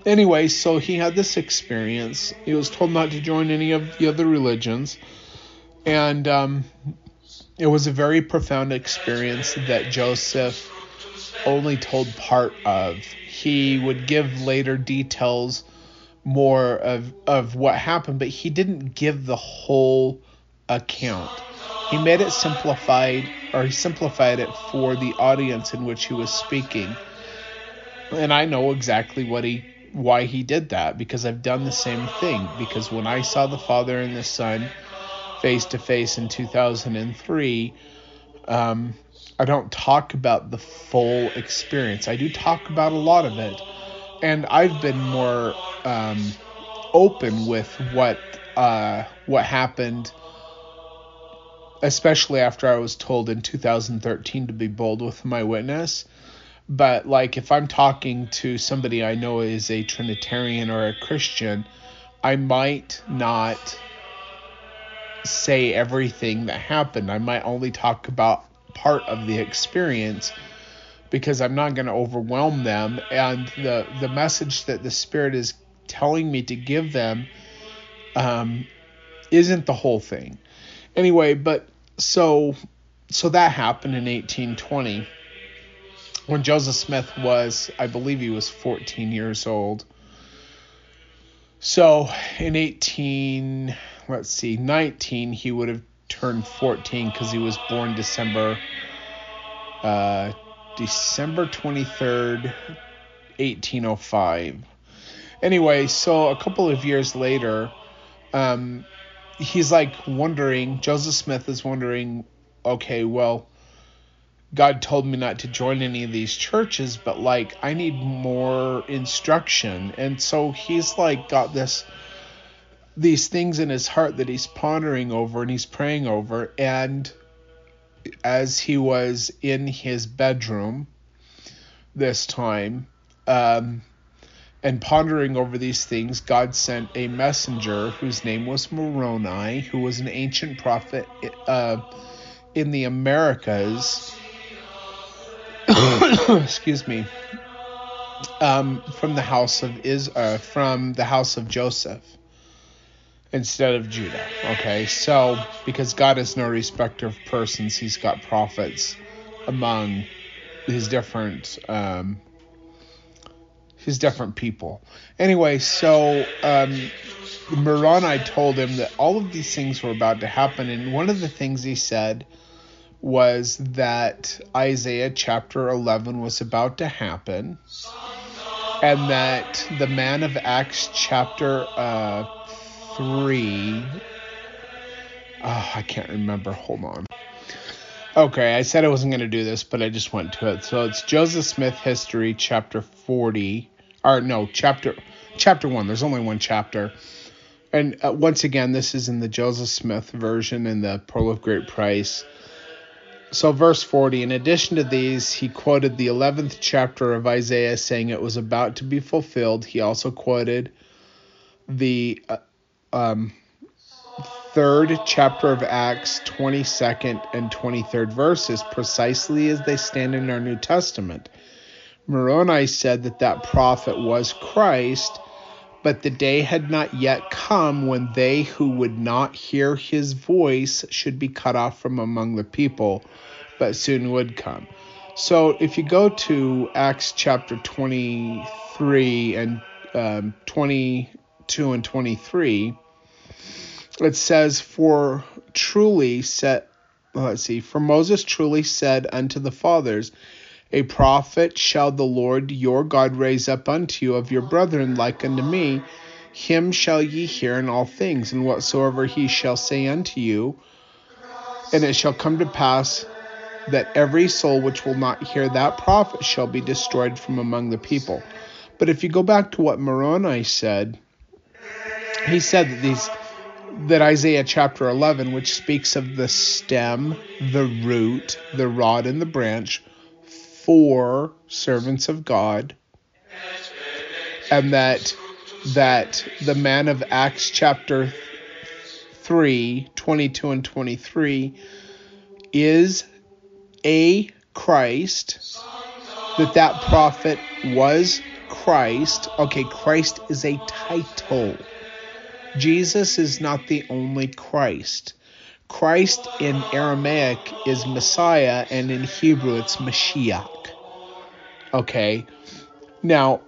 Anyway, so he had this experience. He was told not to join any of the other religions. And um, it was a very profound experience that Joseph only told part of. He would give later details more of, of what happened, but he didn't give the whole account. He made it simplified, or he simplified it for the audience in which he was speaking. And I know exactly what he why he did that because I've done the same thing. Because when I saw the Father and the Son face to face in 2003, um, I don't talk about the full experience. I do talk about a lot of it, and I've been more um, open with what uh, what happened, especially after I was told in 2013 to be bold with my witness. But like if I'm talking to somebody I know is a Trinitarian or a Christian, I might not say everything that happened. I might only talk about part of the experience because I'm not going to overwhelm them and the the message that the spirit is telling me to give them um, isn't the whole thing. Anyway, but so so that happened in 1820 when Joseph Smith was, I believe he was 14 years old. So in 18, let's see, 19, he would have turned 14 because he was born December, uh, December 23rd, 1805. Anyway, so a couple of years later, um, he's like wondering, Joseph Smith is wondering, okay, well, God told me not to join any of these churches, but like I need more instruction. And so he's like got this these things in his heart that he's pondering over and he's praying over and as he was in his bedroom this time um, and pondering over these things, God sent a messenger whose name was Moroni, who was an ancient prophet uh, in the Americas [COUGHS] excuse me, um, from the house of is uh, from the house of Joseph instead of Judah. Okay, so because God is no respecter of persons, He's got prophets among His different um, His different people. Anyway, so um, Moroni told him that all of these things were about to happen, and one of the things he said was that Isaiah chapter 11 was about to happen, and that the man of Acts chapter uh, 3. Oh, I can't remember. Hold on. Okay, I said I wasn't going to do this, but I just went to it. So it's Joseph Smith History, chapter 40. Or no, chapter chapter 1. There's only one chapter. And uh, once again, this is in the Joseph Smith version in the Pearl of Great Price. So, verse 40, in addition to these, he quoted the 11th chapter of Isaiah, saying it was about to be fulfilled. He also quoted the uh, um, third chapter of Acts, 22nd and 23rd verses, precisely as they stand in our New Testament. Moroni said that that prophet was Christ, but the day had not yet come when they who would not hear his voice should be cut off from among the people but soon would come. So if you go to Acts chapter 23 and um, 22 and 23, it says, For truly set, let's see, for Moses truly said unto the fathers, A prophet shall the Lord your God raise up unto you of your brethren like unto me. Him shall ye hear in all things, and whatsoever he shall say unto you. And it shall come to pass that every soul which will not hear that prophet shall be destroyed from among the people. But if you go back to what Moroni said, he said that these that Isaiah chapter 11, which speaks of the stem, the root, the rod, and the branch, for servants of God, and that that the man of Acts chapter 3, 22 and 23 is a Christ, that that prophet was Christ. Okay, Christ is a title. Jesus is not the only Christ. Christ in Aramaic is Messiah, and in Hebrew it's Mashiach. Okay? Now,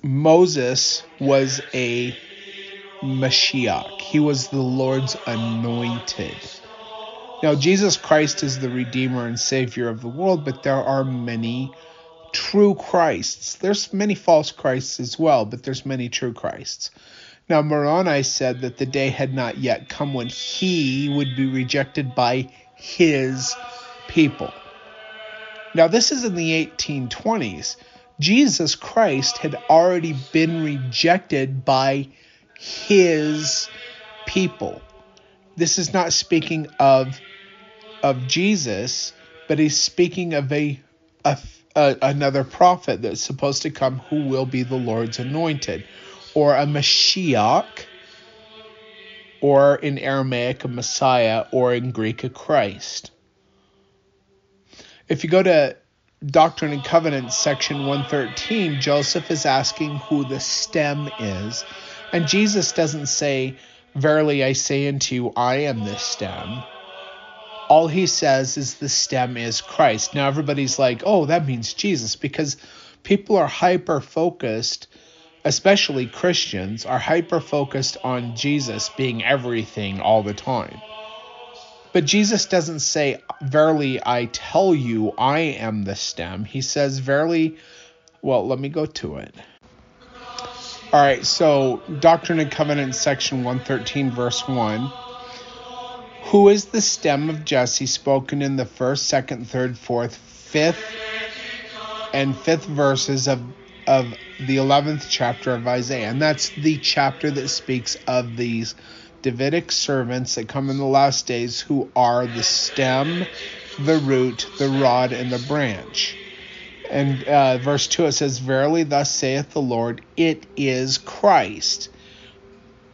Moses was a Mashiach, he was the Lord's anointed. Now, Jesus Christ is the Redeemer and Savior of the world, but there are many true Christs. There's many false Christs as well, but there's many true Christs. Now, Moroni said that the day had not yet come when he would be rejected by his people. Now, this is in the 1820s. Jesus Christ had already been rejected by his people. This is not speaking of of Jesus, but he's speaking of a, a, a another prophet that's supposed to come who will be the Lord's anointed or a Mashiach, or in Aramaic, a Messiah, or in Greek, a Christ. If you go to Doctrine and Covenants, section 113, Joseph is asking who the stem is. And Jesus doesn't say, Verily I say unto you, I am the stem. All he says is the stem is Christ. Now everybody's like, oh, that means Jesus, because people are hyper focused especially Christians, are hyper focused on Jesus being everything all the time. But Jesus doesn't say, Verily I tell you, I am the stem. He says, Verily, well, let me go to it. All right, so Doctrine and Covenants, section 113, verse 1. Who is the stem of Jesse spoken in the first, second, third, fourth, fifth, and fifth verses of of the 11th chapter of Isaiah. And that's the chapter that speaks of these Davidic servants that come in the last days who are the stem, the root, the rod, and the branch. And uh, verse 2 it says, Verily, thus saith the Lord, it is Christ.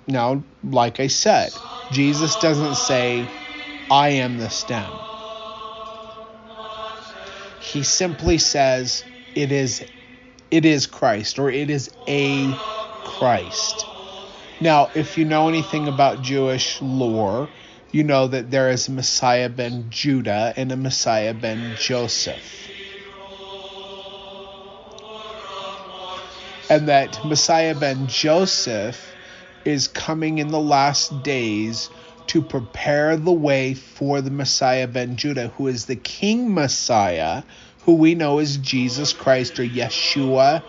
Now, like I said, Jesus doesn't say, I am the stem. He simply says, It is it is Christ or it is a Christ. Now, if you know anything about Jewish lore, you know that there is a Messiah ben Judah and a Messiah ben Joseph. And that Messiah ben Joseph is coming in the last days to prepare the way for the Messiah ben Judah, who is the King Messiah who we know as Jesus Christ or Yeshua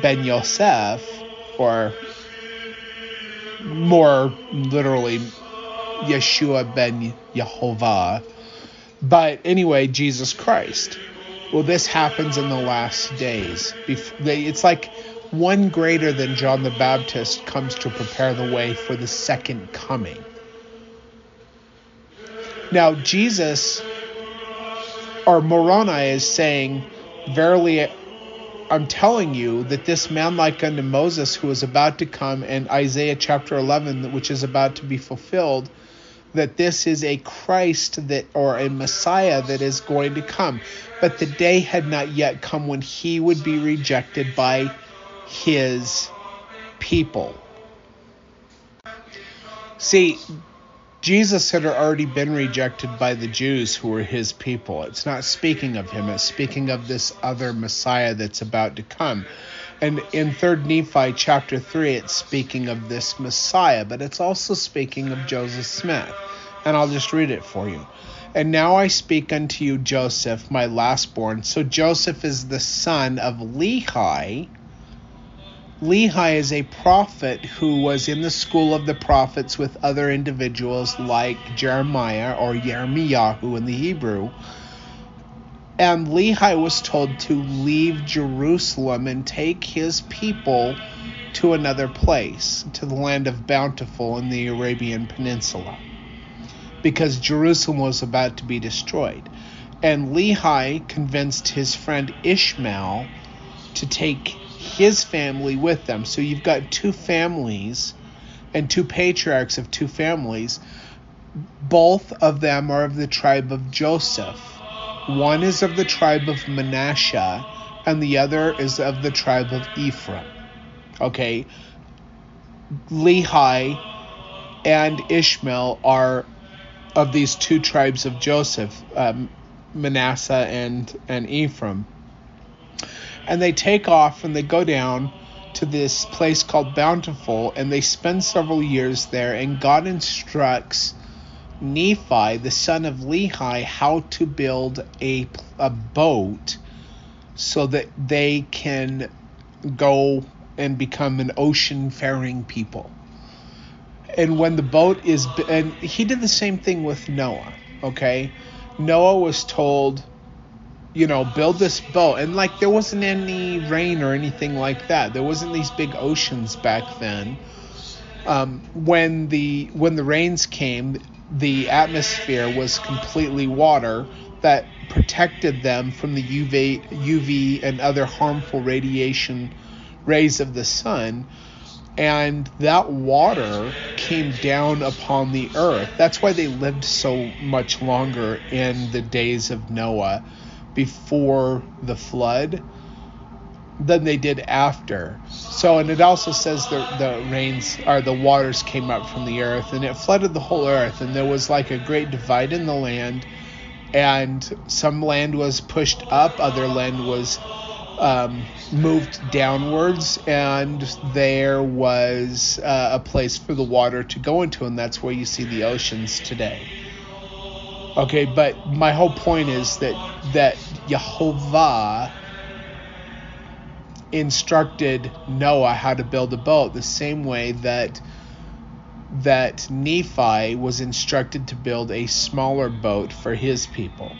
ben Yosef, or more literally, Yeshua ben Yehovah. But anyway, Jesus Christ. Well, this happens in the last days. It's like one greater than John the Baptist comes to prepare the way for the second coming. Now, Jesus or Moroni is saying, Verily, I'm telling you that this man like unto Moses who is about to come, and Isaiah chapter 11, which is about to be fulfilled, that this is a Christ that or a Messiah that is going to come. But the day had not yet come when he would be rejected by his people. See, Jesus had already been rejected by the Jews who were his people. It's not speaking of him, it's speaking of this other Messiah that's about to come. And in 3rd Nephi chapter 3, it's speaking of this Messiah, but it's also speaking of Joseph Smith. And I'll just read it for you. And now I speak unto you, Joseph, my lastborn. So Joseph is the son of Lehi. Lehi is a prophet who was in the school of the prophets with other individuals like Jeremiah or Yirmiyahu in the Hebrew. And Lehi was told to leave Jerusalem and take his people to another place, to the land of Bountiful in the Arabian Peninsula because Jerusalem was about to be destroyed. And Lehi convinced his friend Ishmael to take his family with them. So you've got two families and two patriarchs of two families. Both of them are of the tribe of Joseph. One is of the tribe of Manasseh, and the other is of the tribe of Ephraim. Okay, Lehi and Ishmael are of these two tribes of Joseph, um, Manasseh and and Ephraim. And they take off and they go down to this place called Bountiful, and they spend several years there. And God instructs Nephi, the son of Lehi, how to build a a boat so that they can go and become an ocean faring people and when the boat is and he did the same thing with Noah okay Noah was told you know build this boat. And like there wasn't any rain or anything like that. There wasn't these big oceans back then. Um, when the when the rains came the atmosphere was completely water that protected them from the UV UV and other harmful radiation rays of the sun. And that water came down upon the earth. That's why they lived so much longer in the days of Noah before the flood than they did after. So, and it also says the, the rains or the waters came up from the earth and it flooded the whole earth, and there was like a great divide in the land, and some land was pushed up, other land was um, moved downwards, and there was uh, a place for the water to go into, and that's where you see the oceans today. Okay, but my whole point is that that Jehovah instructed Noah how to build a boat the same way that that Nephi was instructed to build a smaller boat for his people.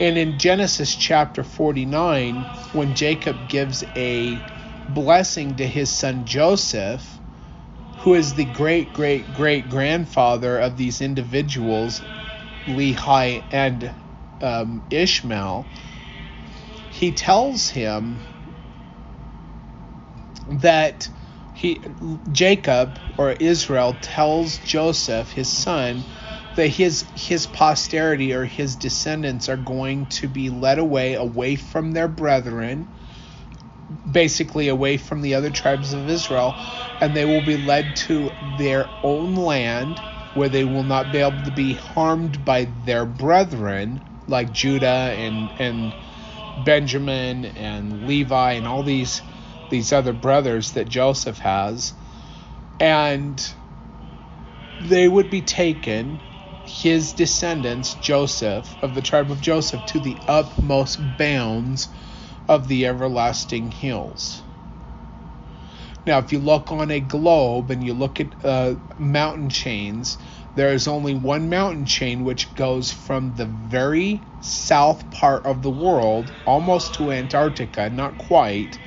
And in Genesis chapter 49, when Jacob gives a blessing to his son Joseph, who is the great great great grandfather of these individuals, Lehi and um, Ishmael, he tells him that he Jacob or Israel tells Joseph, his son, that his his posterity or his descendants are going to be led away away from their brethren basically away from the other tribes of Israel and they will be led to their own land where they will not be able to be harmed by their brethren like Judah and and Benjamin and Levi and all these these other brothers that Joseph has and they would be taken his descendants, Joseph, of the tribe of Joseph, to the utmost bounds of the everlasting hills. Now, if you look on a globe and you look at uh, mountain chains, there is only one mountain chain which goes from the very south part of the world, almost to Antarctica, not quite,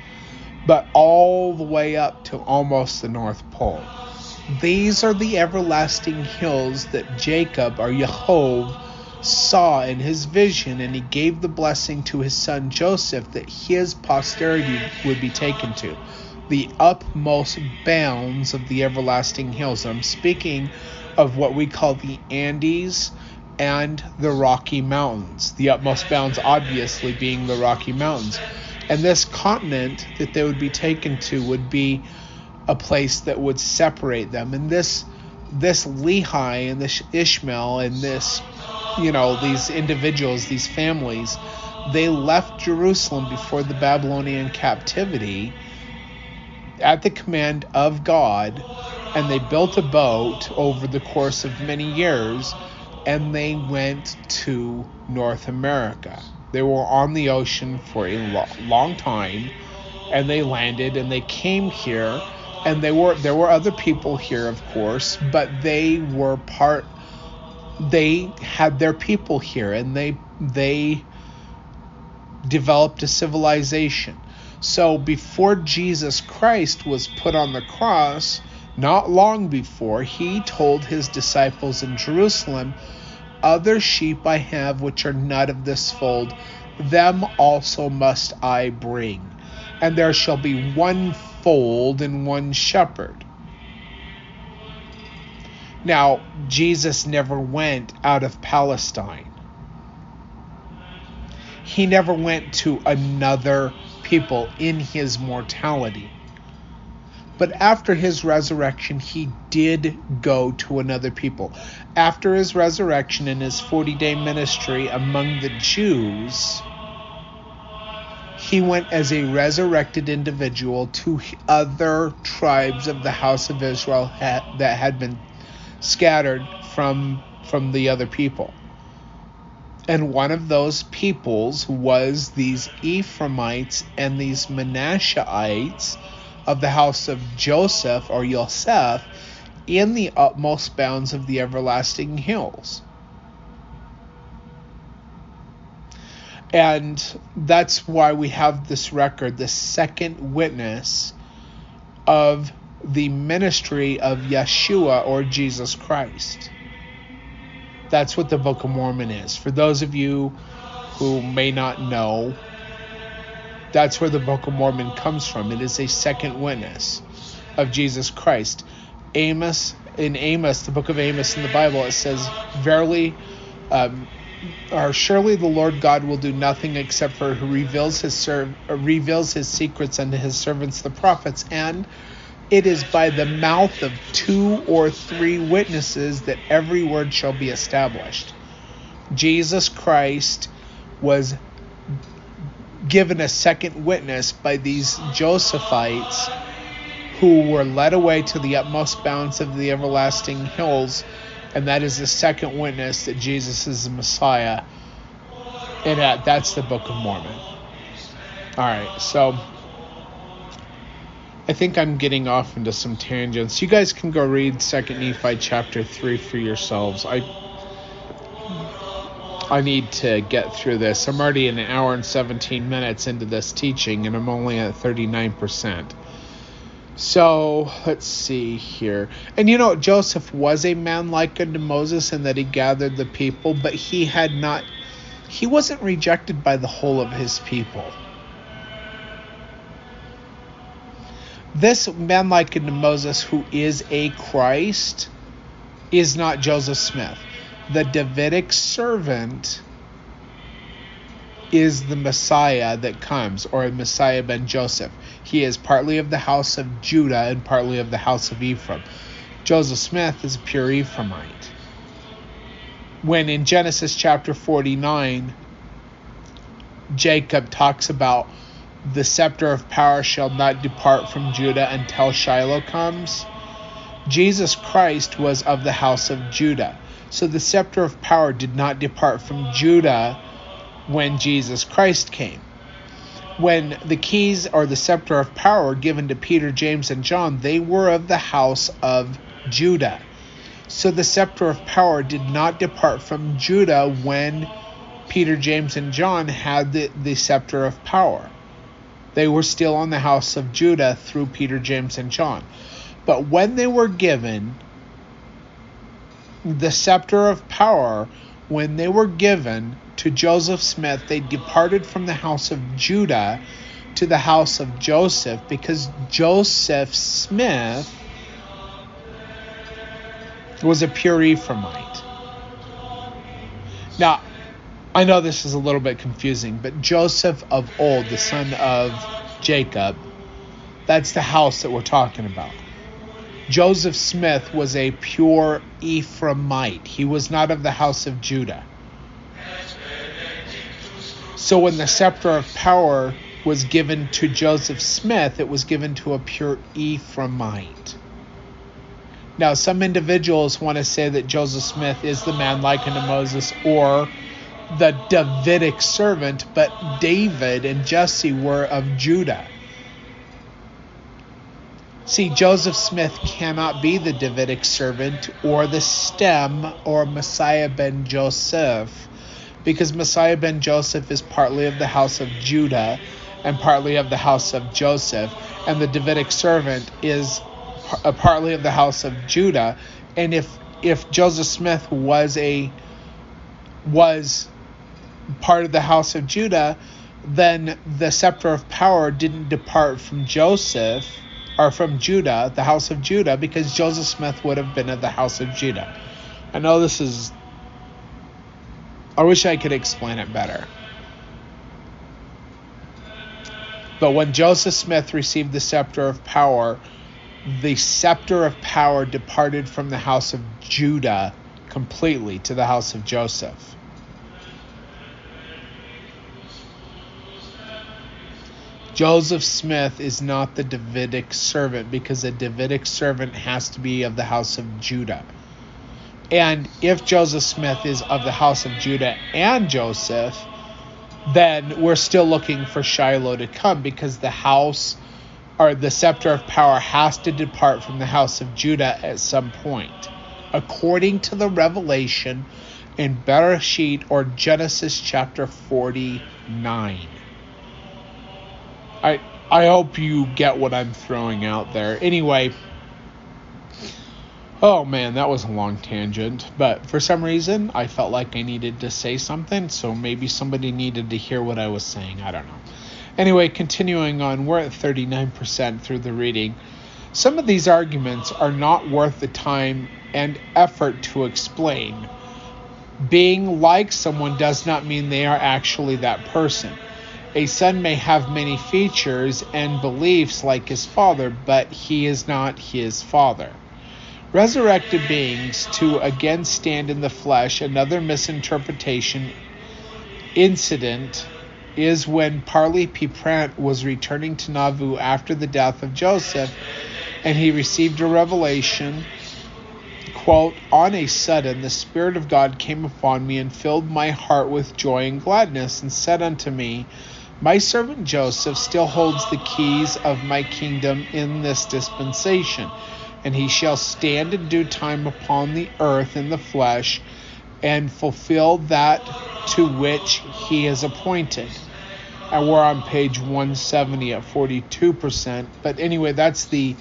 but all the way up to almost the North Pole. These are the everlasting hills that Jacob or Jehovah saw in his vision, and he gave the blessing to his son Joseph that his posterity would be taken to. The utmost bounds of the everlasting hills. I'm speaking of what we call the Andes and the Rocky Mountains. The utmost bounds, obviously, being the Rocky Mountains. And this continent that they would be taken to would be a place that would separate them. And this this Lehi and this Ishmael and this you know these individuals, these families, they left Jerusalem before the Babylonian captivity at the command of God, and they built a boat over the course of many years and they went to North America. They were on the ocean for a lo- long time and they landed and they came here and they were there were other people here of course, but they were part they had their people here and they they developed a civilization. So before Jesus Christ was put on the cross, not long before, he told his disciples in Jerusalem, Other sheep I have which are not of this fold, them also must I bring. And there shall be one fold and one shepherd. Now, Jesus never went out of Palestine. He never went to another people in his mortality. But after his resurrection, he did go to another people. After his resurrection and his 40 day ministry among the Jews, he went as a resurrected individual to other tribes of the house of Israel that had been scattered from, from the other people. And one of those peoples was these Ephraimites and these Manasseites of the house of Joseph or Yosef in the utmost bounds of the everlasting hills. And that's why we have this record, the second witness of the ministry of Yeshua or Jesus Christ. That's what the Book of Mormon is. For those of you who may not know, that's where the Book of Mormon comes from. It is a second witness of Jesus Christ. Amos, in Amos, the book of Amos in the Bible, it says, Verily, um, or surely the Lord God will do nothing except for who reveals his reveals his secrets unto his servants the prophets, and it is by the mouth of two or three witnesses that every word shall be established. Jesus Christ was given a second witness by these Josephites who were led away to the utmost bounds of the everlasting hills, and that is the second witness that Jesus is the Messiah. And uh, that's the Book of Mormon. All right, so I think I'm getting off into some tangents. You guys can go read Second Nephi chapter three for yourselves. I I need to get through this. I'm already an hour and 17 minutes into this teaching, and I'm only at 39%. So let's see here. And you know, Joseph was a man like unto Moses in that he gathered the people, but he had not, he wasn't rejected by the whole of his people. This man like unto Moses, who is a Christ, is not Joseph Smith the Davidic servant is the Messiah that comes, or Messiah ben Joseph. He is partly of the house of Judah and partly of the house of Ephraim. Joseph Smith is a pure Ephraimite. When in Genesis chapter 49, Jacob talks about the scepter of power shall not depart from Judah until Shiloh comes, Jesus Christ was of the house of Judah. So the scepter of power did not depart from Judah when Jesus Christ came. When the keys or the scepter of power given to Peter, James, and John, they were of the house of Judah. So the scepter of power did not depart from Judah when Peter, James, and John had the, the scepter of power. They were still on the house of Judah through Peter, James, and John. But when they were given the scepter of power, when they were given to Joseph Smith, they departed from the house of Judah to the house of Joseph because Joseph Smith was a pure Ephraimite. Now, I know this is a little bit confusing, but Joseph of old, the son of Jacob, that's the house that we're talking about. Joseph Smith was a pure Ephraimite. He was not of the house of Judah. So when the scepter of power was given to Joseph Smith, it was given to a pure Ephraimite. Now, some individuals want to say that Joseph Smith is the man like unto Moses or the Davidic servant, but David and Jesse were of Judah. See, Joseph Smith cannot be the Davidic servant or the stem or Messiah ben Joseph because Messiah ben Joseph is partly of the house of Judah and partly of the house of Joseph, and the Davidic servant is uh, partly of the house of Judah. And if if Joseph Smith was a was part of the house of Judah, then the scepter of power didn't depart from Joseph or from Judah, the house of Judah, because Joseph Smith would have been of the house of Judah. I know this is. I wish I could explain it better. But when Joseph Smith received the scepter of power, the scepter of power departed from the house of Judah completely to the house of Joseph. Joseph Smith is not the Davidic servant because a Davidic servant has to be of the house of Judah. And if Joseph Smith is of the house of Judah and Joseph, then we're still looking for Shiloh to come because the house or the scepter of power has to depart from the house of Judah at some point. According to the revelation in Bereshit or Genesis chapter 49. I I hope you get what I'm throwing out there. Anyway, oh man, that was a long tangent, but for some reason I felt like I needed to say something, so maybe somebody needed to hear what I was saying. I don't know. Anyway, continuing on, we're at 39% through the reading. Some of these arguments are not worth the time and effort to explain. Being like someone does not mean they are actually that person. A son may have many features and beliefs like his father, but he is not his father. Resurrected beings to again stand in the flesh, another misinterpretation incident is when Parley P. Pratt was returning to Nauvoo after the death of Joseph, and he received a revelation. Quote, On a sudden, the Spirit of God came upon me and filled my heart with joy and gladness, and said unto me, my servant Joseph still holds the keys of my kingdom in this dispensation, and he shall stand in due time upon the earth in the flesh and fulfill that to which he is appointed. And we're on page 170 at 42%. But anyway, that's the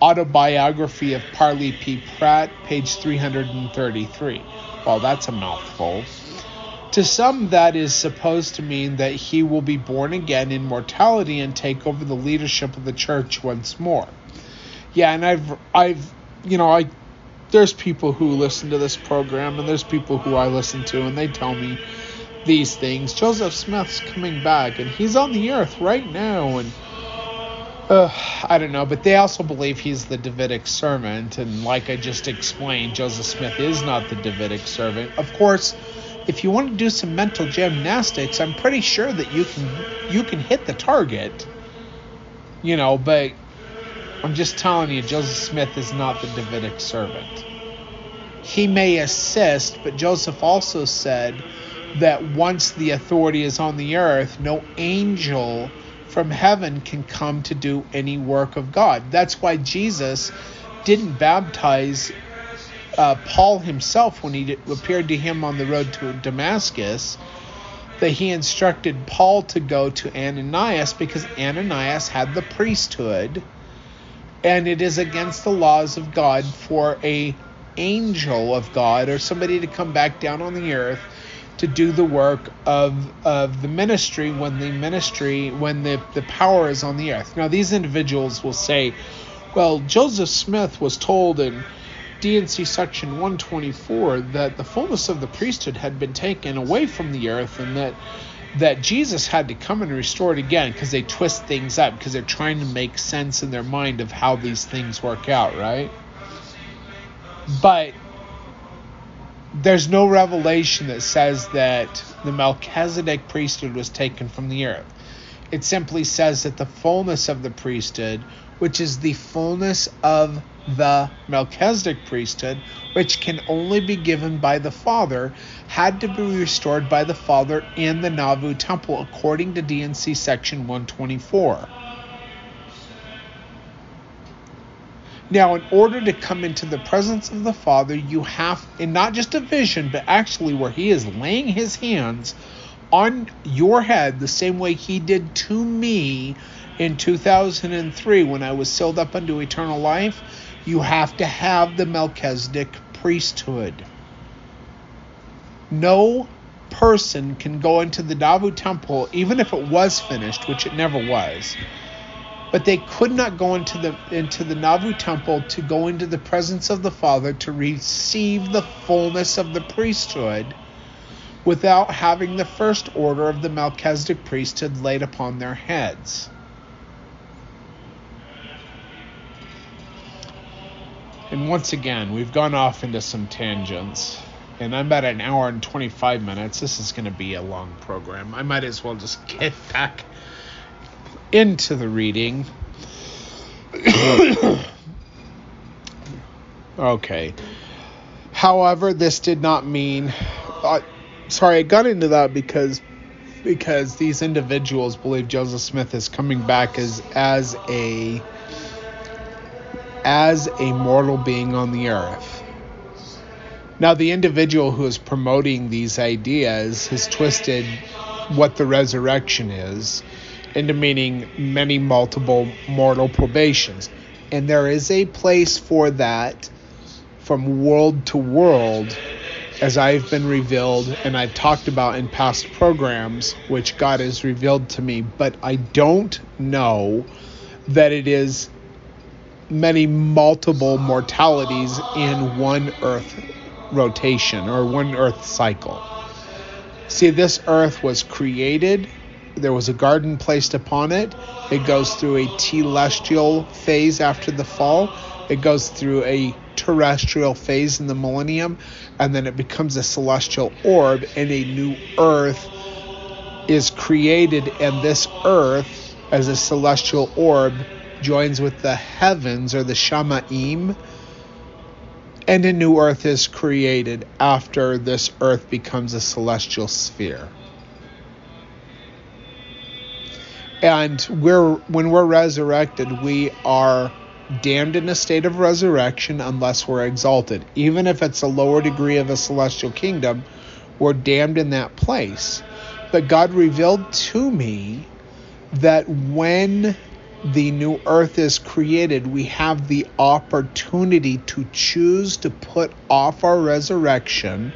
autobiography of Parley P. Pratt, page 333. Well, that's a mouthful. To some, that is supposed to mean that he will be born again in mortality and take over the leadership of the church once more. Yeah, and I've, I've, you know, I, there's people who listen to this program, and there's people who I listen to, and they tell me these things. Joseph Smith's coming back, and he's on the earth right now, and uh, I don't know, but they also believe he's the Davidic servant, and like I just explained, Joseph Smith is not the Davidic servant. Of course if you want to do some mental gymnastics, I'm pretty sure that you can you can hit the target. You know, but I'm just telling you, Joseph Smith is not the Davidic servant. He may assist, but Joseph also said that once the authority is on the earth, no angel from heaven can come to do any work of God. That's why Jesus didn't baptize uh, Paul himself, when he appeared to him on the road to Damascus, that he instructed Paul to go to Ananias because Ananias had the priesthood, and it is against the laws of God for a angel of God or somebody to come back down on the earth to do the work of of the ministry when the ministry when the the power is on the earth. Now these individuals will say, well, Joseph Smith was told in D&C section 124 that the fullness of the priesthood had been taken away from the earth and that that Jesus had to come and restore it again because they twist things up because they're trying to make sense in their mind of how these things work out, right? But there's no revelation that says that the Melchizedek priesthood was taken from the earth. It simply says that the fullness of the priesthood which is the fullness of the Melchizedek priesthood, which can only be given by the Father, had to be restored by the Father in the Nauvoo temple, according to D&C section 124. Now, in order to come into the presence of the Father, you have, and not just a vision, but actually where He is laying His hands on your head the same way He did to me in 2003 when I was sealed up unto eternal life, you have to have the Melchizedek priesthood. No person can go into the Nauvoo temple, even if it was finished, which it never was but they could not go into the into the Nauvoo temple to go into the presence of the Father to receive the fullness of the priesthood without having the first order of the Melchizedek priesthood laid upon their heads. And once again, we've gone off into some tangents. And I'm at an hour and 25 minutes. This is going to be a long program. I might as well just get [LAUGHS] back into the reading. [COUGHS] okay. However, this did not mean. Uh, sorry, I got into that because because these individuals believe Joseph Smith is coming back as as a as a mortal being on the earth. Now, the individual who is promoting these ideas has twisted what the resurrection is into meaning many multiple mortal probations. And there is a place for that from world to world, as I've been revealed and I've talked about in past programs, which God has revealed to me. But I don't know that it is many multiple mortalities in one Earth rotation or one Earth cycle. See, this Earth was created there was a garden placed upon it. It goes through a telestial phase after the fall. It goes through a terrestrial phase in the millennium, and then it becomes a celestial orb, and a new earth is created, and this earth, as a celestial orb, joins with the heavens or the Shamaim, and a new earth is created after this earth becomes a celestial sphere. and we're when we're resurrected we are damned in a state of resurrection unless we're exalted even if it's a lower degree of a celestial kingdom we're damned in that place but god revealed to me that when the new earth is created we have the opportunity to choose to put off our resurrection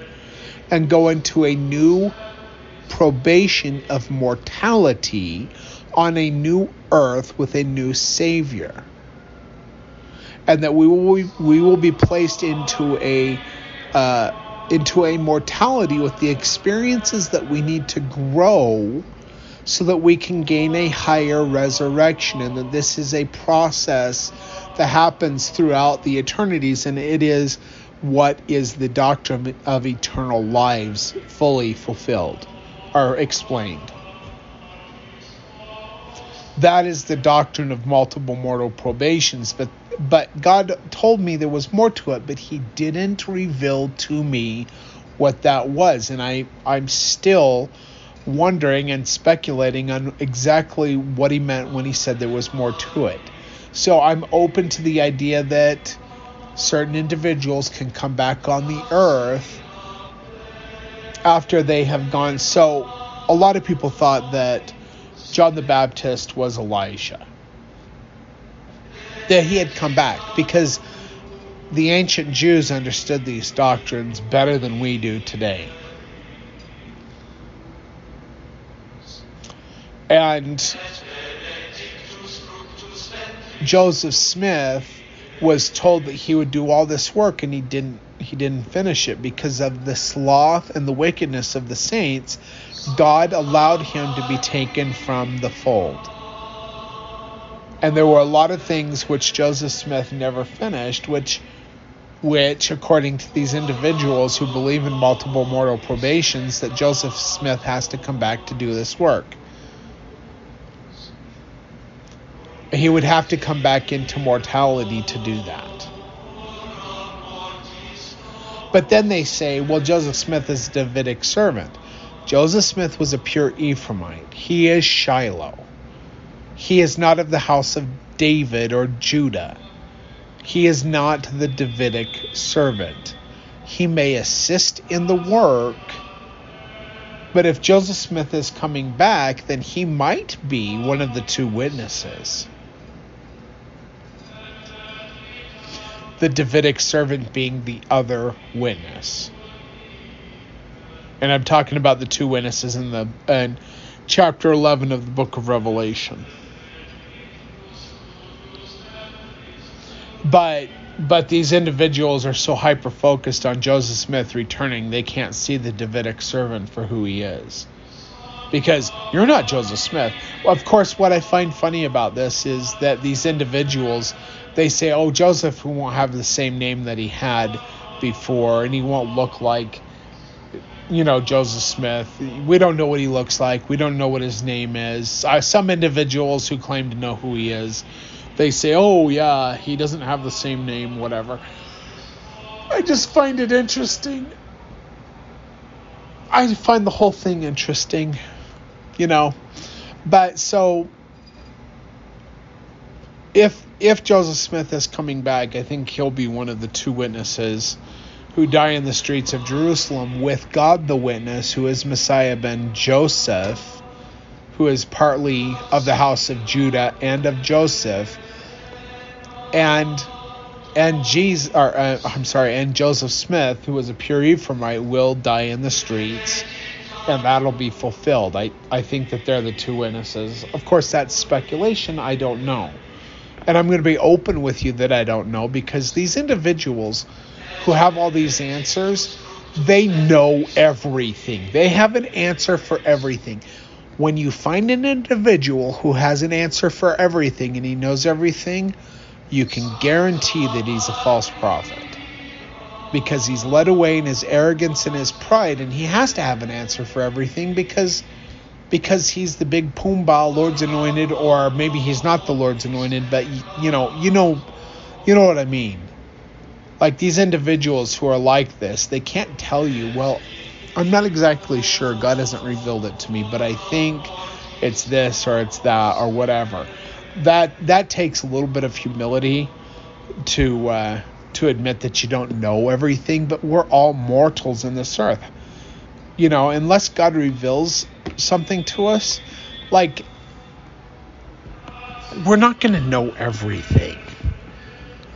and go into a new probation of mortality on a new earth with a new Savior. And that we will be, we will be placed into a uh, into a mortality with the experiences that we need to grow so that we can gain a higher resurrection and that this is a process that happens throughout the eternities and it is what is the doctrine of eternal lives fully fulfilled or explained. That is the doctrine of multiple mortal probations but but God told me there was more to it but he didn't reveal to me what that was and I I'm still wondering and speculating on exactly what he meant when he said there was more to it so I'm open to the idea that certain individuals can come back on the earth after they have gone so a lot of people thought that John the Baptist was Elijah. That he had come back because the ancient Jews understood these doctrines better than we do today. And Joseph Smith was told that he would do all this work and he didn't he didn't finish it because of the sloth and the wickedness of the saints God allowed him to be taken from the fold. And there were a lot of things which Joseph Smith never finished, which which according to these individuals who believe in multiple mortal probations that Joseph Smith has to come back to do this work. He would have to come back into mortality to do that. But then they say, well, Joseph Smith is a Davidic servant. Joseph Smith was a pure Ephraimite. He is Shiloh. He is not of the house of David or Judah. He is not the Davidic servant. He may assist in the work, but if Joseph Smith is coming back, then he might be one of the two witnesses. The Davidic servant being the other witness. And I'm talking about the two witnesses in the in chapter 11 of the book of Revelation. But but these individuals are so hyper focused on Joseph Smith returning, they can't see the Davidic servant for who he is. Because you're not Joseph Smith. Of course, what I find funny about this is that these individuals, they say, oh, Joseph won't have the same name that he had before, and he won't look like, you know, Joseph Smith. We don't know what he looks like. We don't know what his name is. Uh, some individuals who claim to know who he is they say, oh, yeah, he doesn't have the same name, whatever. I just find it interesting. I find the whole thing interesting, you know. But so if if Joseph Smith is coming back, I think he'll be one of the two witnesses who die in the streets of Jerusalem with God the witness, who is Messiah ben Joseph, who is partly of the house of Judah and of Joseph, and and Jesus, or uh, I'm sorry, and Joseph Smith, who was a pure Ephraimite, will die in the streets, and that'll be fulfilled. I I think that they're the two witnesses. Of course, that's speculation. I don't know, and I'm going to be open with you that I don't know because these individuals who have all these answers, they know everything. They have an answer for everything. When you find an individual who has an answer for everything and he knows everything you can guarantee that he's a false prophet because he's led away in his arrogance and his pride and he has to have an answer for everything because because he's the big pumbaa lord's anointed or maybe he's not the lord's anointed but you know you know you know what i mean? Like these individuals who are like this they can't tell you well i'm not exactly sure. God hasn't revealed it to me but i think it's this or it's that or whatever. That that takes a little bit of humility to uh, to admit that you don't know everything, but we're all mortals in this earth. You know, unless God reveals something to us, like we're not going to know everything.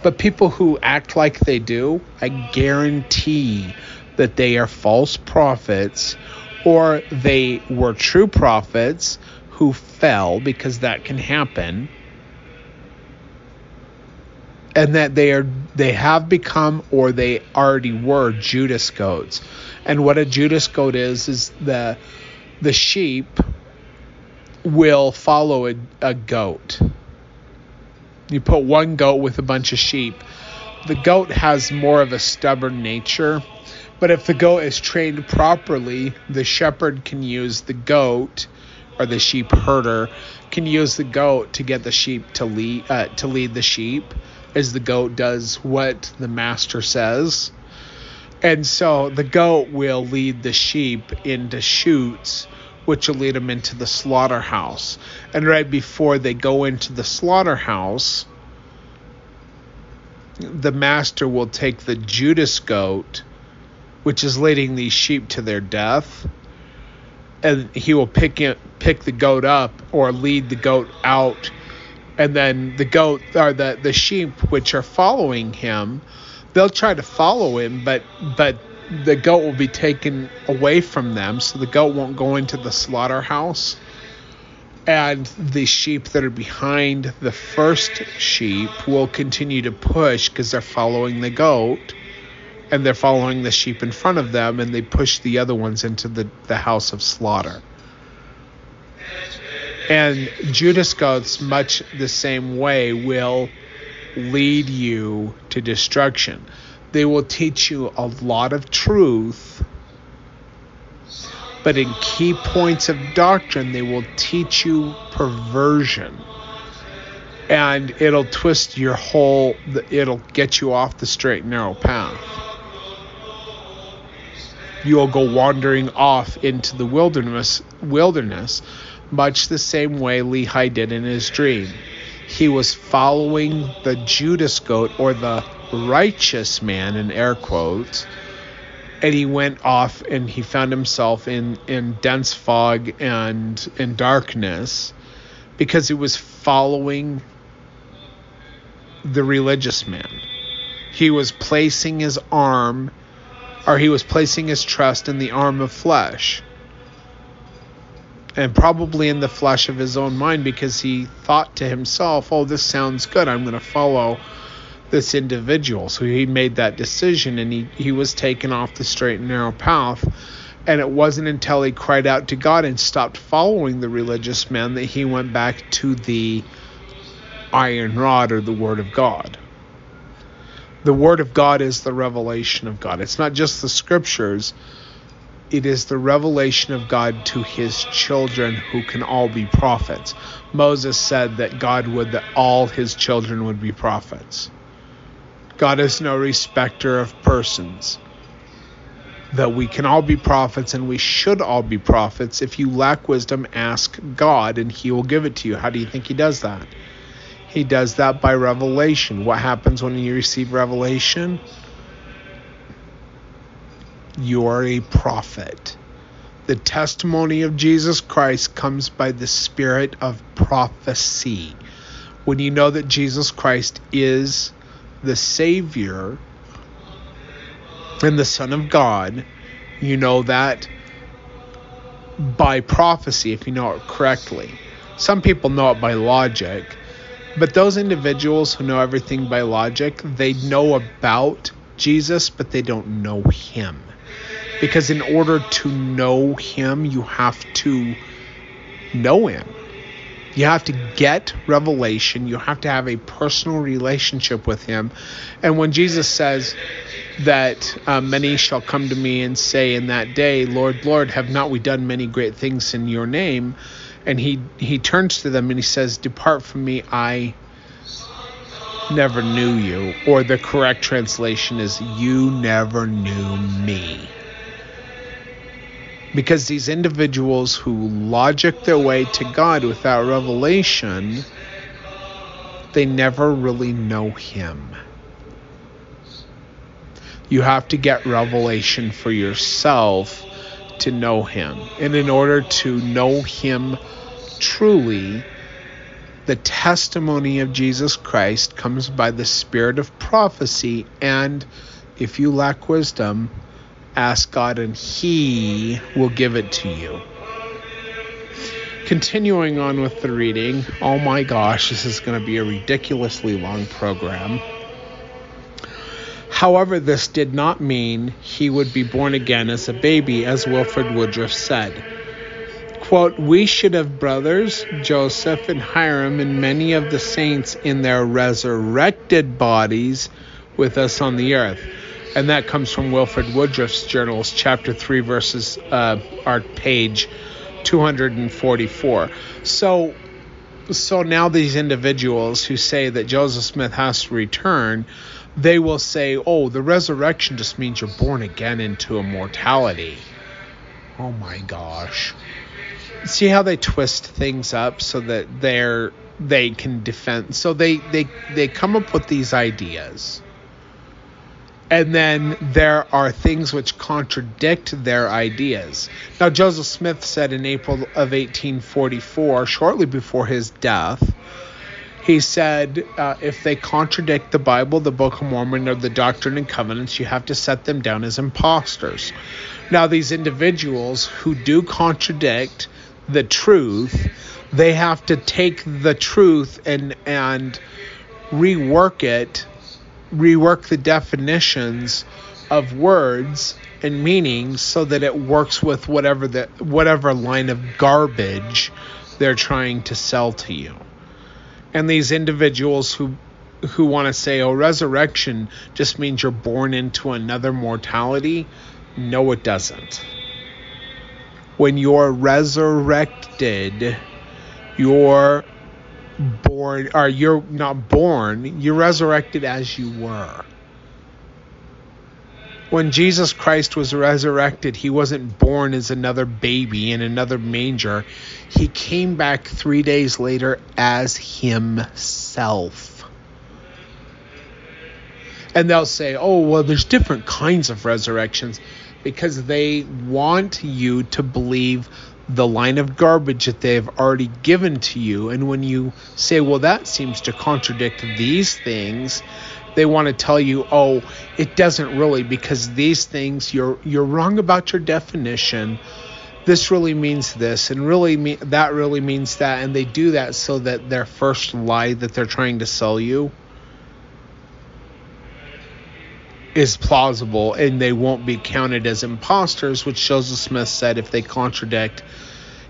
But people who act like they do, I guarantee that they are false prophets or they were true prophets who fell because that can happen and that they are they have become or they already were Judas goats. And what a Judas goat is is the the sheep will follow a, a goat. You put one goat with a bunch of sheep. The goat has more of a stubborn nature, but if the goat is trained properly, the shepherd can use the goat or the sheep herder can use the goat to get the sheep to lead uh, to lead the sheep as the goat does what the master says and so the goat will lead the sheep into chutes which will lead them into the slaughterhouse. And right before they go into the slaughterhouse the master will take the judas goat which is leading these sheep to their death and he will pick it, pick the goat up or lead the goat out, and then the goat or the the sheep which are following him, they'll try to follow him, but but the goat will be taken away from them, so the goat won't go into the slaughterhouse. And the sheep that are behind the first sheep will continue to push because they're following the goat and they're following the sheep in front of them and they push the other ones into the, the house of slaughter. And Judas goats, much the same way, will lead you to destruction. They will teach you a lot of truth, but in key points of doctrine, they will teach you perversion. And it'll twist your whole it'll get you off the straight and narrow path. You'll go wandering off into the wilderness wilderness much the same way Lehi did in his dream he was following the Judas goat or the righteous man in air quotes and he went off and he found himself in in dense fog and in darkness because he was following the religious man. He was placing his arm, or he was placing his trust in the arm of flesh. And probably in the flesh of his own mind because he thought to himself, oh, this sounds good. I'm going to follow this individual. So he made that decision and he, he was taken off the straight and narrow path. And it wasn't until he cried out to God and stopped following the religious man that he went back to the iron rod or the Word of God. The Word of God is the revelation of God. It's not just the scriptures, it is the revelation of God to his children who can all be prophets. Moses said that God would that all his children would be prophets. God is no respecter of persons. That we can all be prophets and we should all be prophets. If you lack wisdom, ask God and he will give it to you. How do you think he does that? He does that by revelation. What happens when you receive revelation? You are a prophet. The testimony of Jesus Christ comes by the spirit of prophecy. When you know that Jesus Christ is the Savior and the Son of God, you know that by prophecy, if you know it correctly. Some people know it by logic but those individuals who know everything by logic, they know about Jesus, but they don't know him. Because in order to know him, you have to know him. You have to get revelation. You have to have a personal relationship with him. And when Jesus says that uh, many shall come to me and say in that day, Lord, Lord, have not we done many great things in your name? and he he turns to them and he says, "Depart from me, I never knew you." Or the correct translation is, "You never knew me." Because these individuals who logic their way to God without revelation, they never really know him. You have to get revelation for yourself to know him. And in order to know him truly, the testimony of Jesus Christ comes by the spirit of prophecy. And if you lack wisdom, ask God and He will give it to you. Continuing on with the reading, oh my gosh, this is going to be a ridiculously long program. However, this did not mean he would be born again as a baby, as Wilford Woodruff said. Quote, We should have brothers, Joseph and Hyrum, and many of the saints in their resurrected bodies with us on the earth. And that comes from Wilford Woodruff's journals, chapter 3, verses, uh, page 244. So, so now these individuals who say that Joseph Smith has to return, they will say, oh, the resurrection just means you're born again into immortality. Oh my gosh see how they twist things up so that they're they can defend so they they they come up with these ideas and then there are things which contradict their ideas. Now, Joseph Smith said in April of 1844, shortly before his death, he said, uh, if they contradict the Bible, the Book of Mormon, or the Doctrine and Covenants, you have to set them down as impostors. Now, these individuals who do contradict the truth, they have to take the truth and and rework it, rework the definitions of words and meanings so that it works with whatever the whatever line of garbage they're trying to sell to you. And these individuals who who want to say, "Oh, resurrection just means you're born into another mortality," no, it doesn't when you're resurrected, you're born, or you're not born, you're resurrected as you were. When Jesus Christ was resurrected, he wasn't born as another baby in another manger. He came back three days later as himself. And they'll say, oh, well, there's different kinds of resurrections because they want you to believe the line of garbage that they've already given to you. And when you say, well, that seems to contradict these things, they want to tell you, oh, it doesn't really because these things you're you're wrong about your definition. This really means this, and really me- that really means that, and they do that so that their first lie that they're trying to sell you is plausible, and they won't be counted as imposters, which Joseph Smith said if they contradict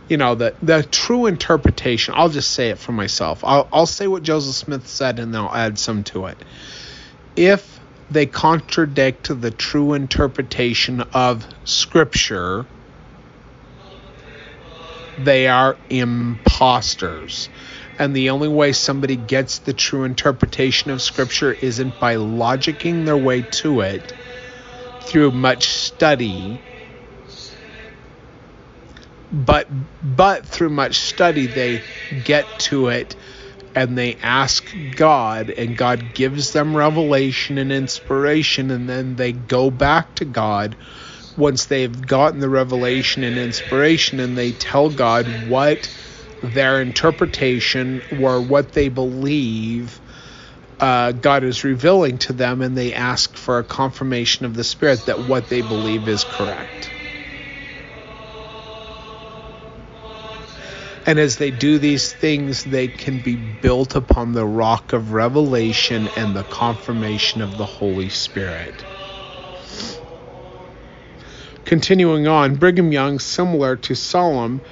you know the the true interpretation. I'll just say it for myself. I'll, I'll say what joseph smith said and then i'll add some to it. If they contradict the true interpretation of Scripture, they are imposters. And the only way somebody gets the true interpretation of Scripture isn't by logicking their way to it through much study, but but through much study they get to it and they ask God, and God gives them revelation and inspiration, and then they go back to God. Once they've gotten the revelation and inspiration, and they tell God what their interpretation or what they believe uh, God is revealing to them, and they ask for a confirmation of the Spirit that what they believe is correct. And as they do these things, they can be built upon the rock of revelation and the confirmation of the Holy Spirit. Continuing on, Brigham Young, similar to Solomon,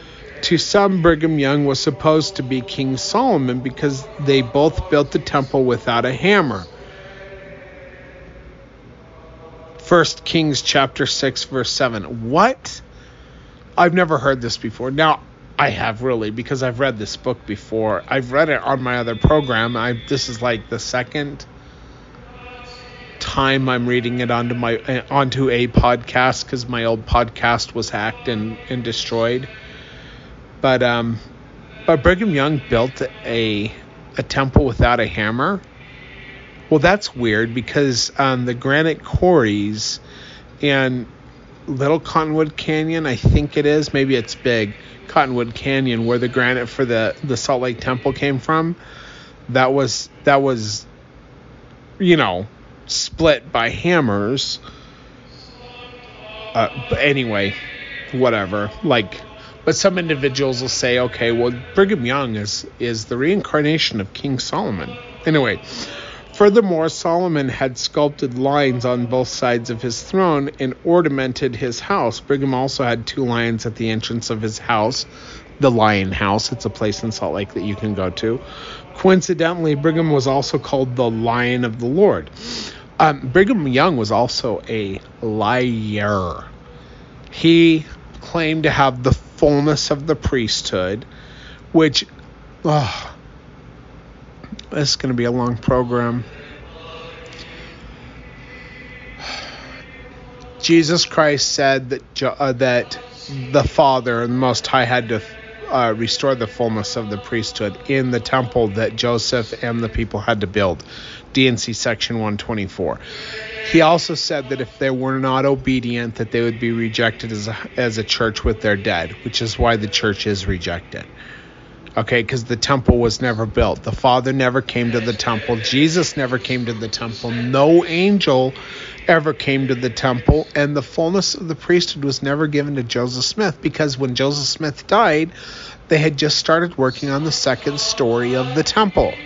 to some, Brigham Young was supposed to be King Solomon because they both built the temple without a hammer. 1 Kings chapter 6 verse 7. What? I've never heard this before. Now, I have really because I've read this book before. I've read it on my other program. I this is like the second time I'm reading it onto my onto a podcast because my old podcast was hacked and, and destroyed. But um, but Brigham Young built a a temple without a hammer. Well, that's weird because um, the granite quarries and Little Cottonwood Canyon, I think it is, maybe it's big Cottonwood Canyon, where the granite for the the Salt Lake Temple came from, that was that was, you know, split by hammers. Uh, but anyway, whatever. Like, but some individuals will say, okay, well, Brigham Young is is the reincarnation of King Solomon. Anyway, Furthermore, Solomon had sculpted lions on both sides of his throne and ornamented his house. Brigham also had two lions at the entrance of his house, the Lion House. It's a place in Salt Lake that you can go to. Coincidentally, Brigham was also called the Lion of the Lord. Um, Brigham Young was also a liar. He claimed to have the fullness of the priesthood, which. Oh, this is going to be a long program. Jesus Christ said that uh, that the Father and the Most High had to uh, restore the fullness of the priesthood in the temple that Joseph and the people had to build. D&C section 124. He also said that if they were not obedient, that they would be rejected as a, as a church with their dead, which is why the church is rejected. Okay because the temple was never built. The father never came to the temple. Jesus never came to the temple. No angel ever came to the temple. And the fullness of the priesthood was never given to joseph smith because when joseph smith died they had just started working on the second story of the temple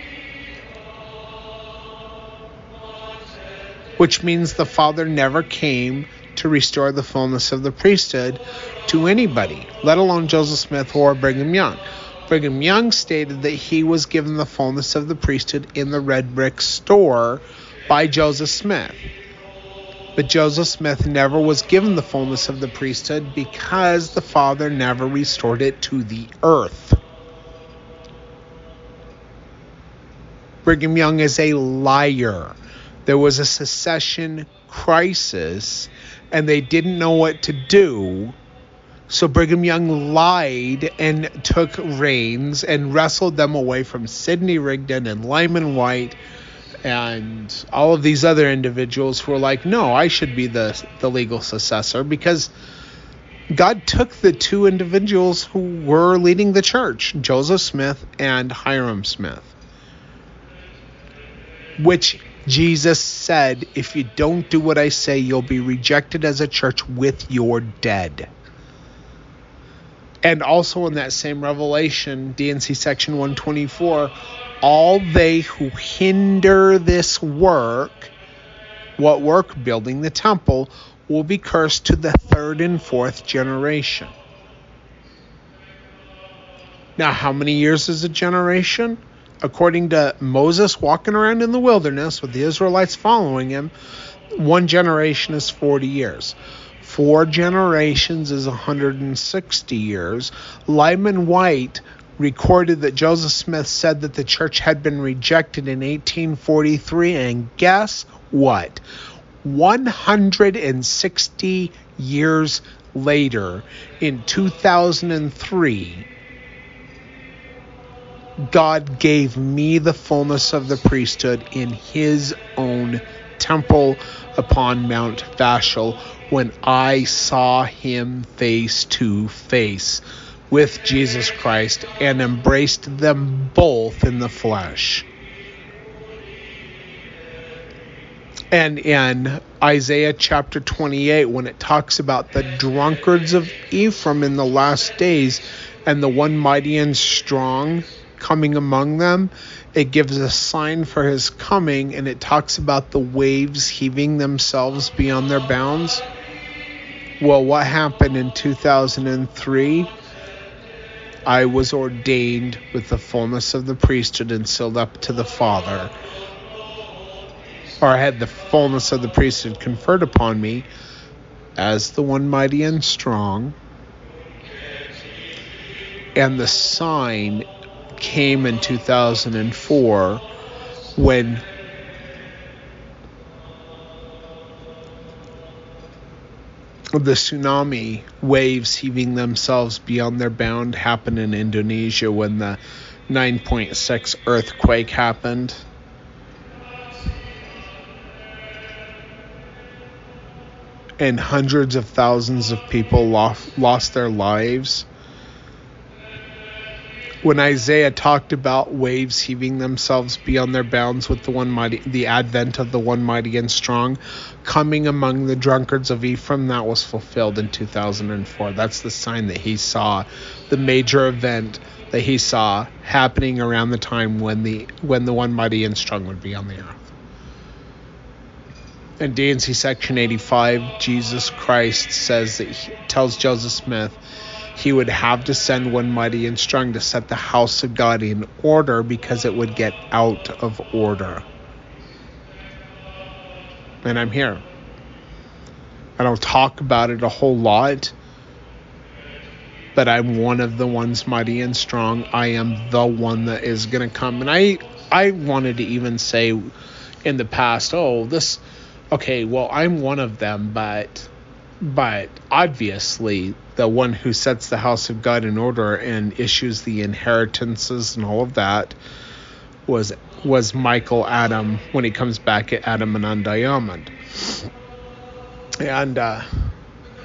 which means the father never came to restore the fullness of the priesthood to anybody let alone joseph smith or brigham young Brigham Young stated that he was given the fullness of the priesthood in the red brick store by Joseph Smith. But Joseph Smith never was given the fullness of the priesthood because the Father never restored it to the earth. Brigham Young is a liar. There was a secession crisis and they didn't know what to do. So Brigham Young lied and took reins and wrestled them away from Sidney Rigdon and Lyman Wight and all of these other individuals who were like, no, I should be the, the legal successor because God took the two individuals who were leading the church, Joseph Smith and Hyrum Smith, which Jesus said, if you don't do what I say, you'll be rejected as a church with your dead. And also in that same revelation, D&C section 124, all they who hinder this work, what work? Building the temple, will be cursed to the third and fourth generation. Now, how many years is a generation? According to Moses walking around in the wilderness with the Israelites following him, one generation is 40 years. Four generations is 160 years. Lyman Wight recorded that Joseph Smith said that the church had been rejected in 1843, and guess what? 160 years later, in 2003, God gave me the fullness of the priesthood in his own temple upon Mount Vashel when I saw him face to face with Jesus Christ and embraced them both in the flesh. And in Isaiah chapter 28, when it talks about the drunkards of Ephraim in the last days and the one mighty and strong coming among them, it gives a sign for his coming and it talks about the waves heaving themselves beyond their bounds. Well, what happened in 2003? I was ordained with the fullness of the priesthood and sealed up to the Father. Or I had the fullness of the priesthood conferred upon me as the one mighty and strong. And the sign came in 2004 when the tsunami waves heaving themselves beyond their bound happened in Indonesia when the 9.6 earthquake happened. And hundreds of thousands of people lost, lost their lives when Isaiah talked about waves heaving themselves beyond their bounds with the one mighty, the advent of the one mighty and strong, coming among the drunkards of Ephraim, that was fulfilled in 2004. That's the sign that he saw, the major event that he saw happening around the time when the when the one mighty and strong would be on the earth. In D&C section 85, Jesus Christ says that he tells Joseph Smith he would have to send one mighty and strong to set the house of God in order because it would get out of order. And I'm here. I don't talk about it a whole lot, but I'm one of the ones mighty and strong. I am the one that is going to come. And I I wanted to even say in the past, oh, this okay, well, I'm one of them, but but obviously the one who sets the house of God in order and issues the inheritances and all of that was was Michael Adam when he comes back at Adam-ondi-Ahman. And uh,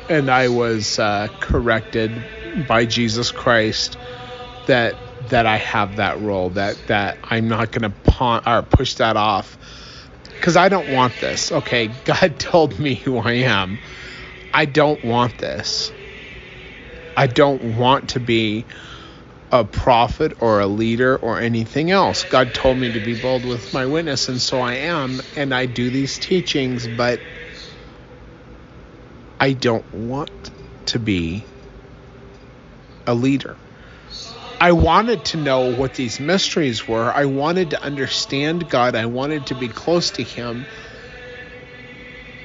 and I was uh, corrected by Jesus Christ that that I have that role that that I'm not going to pawn or push that off because I don't want this. Okay, [LAUGHS] God told me who I am. I don't want this. I don't want to be a prophet or a leader or anything else. God told me to be bold with my witness, and so I am, and I do these teachings, but I don't want to be a leader. I wanted to know what these mysteries were. I wanted to understand God. I wanted to be close to Him.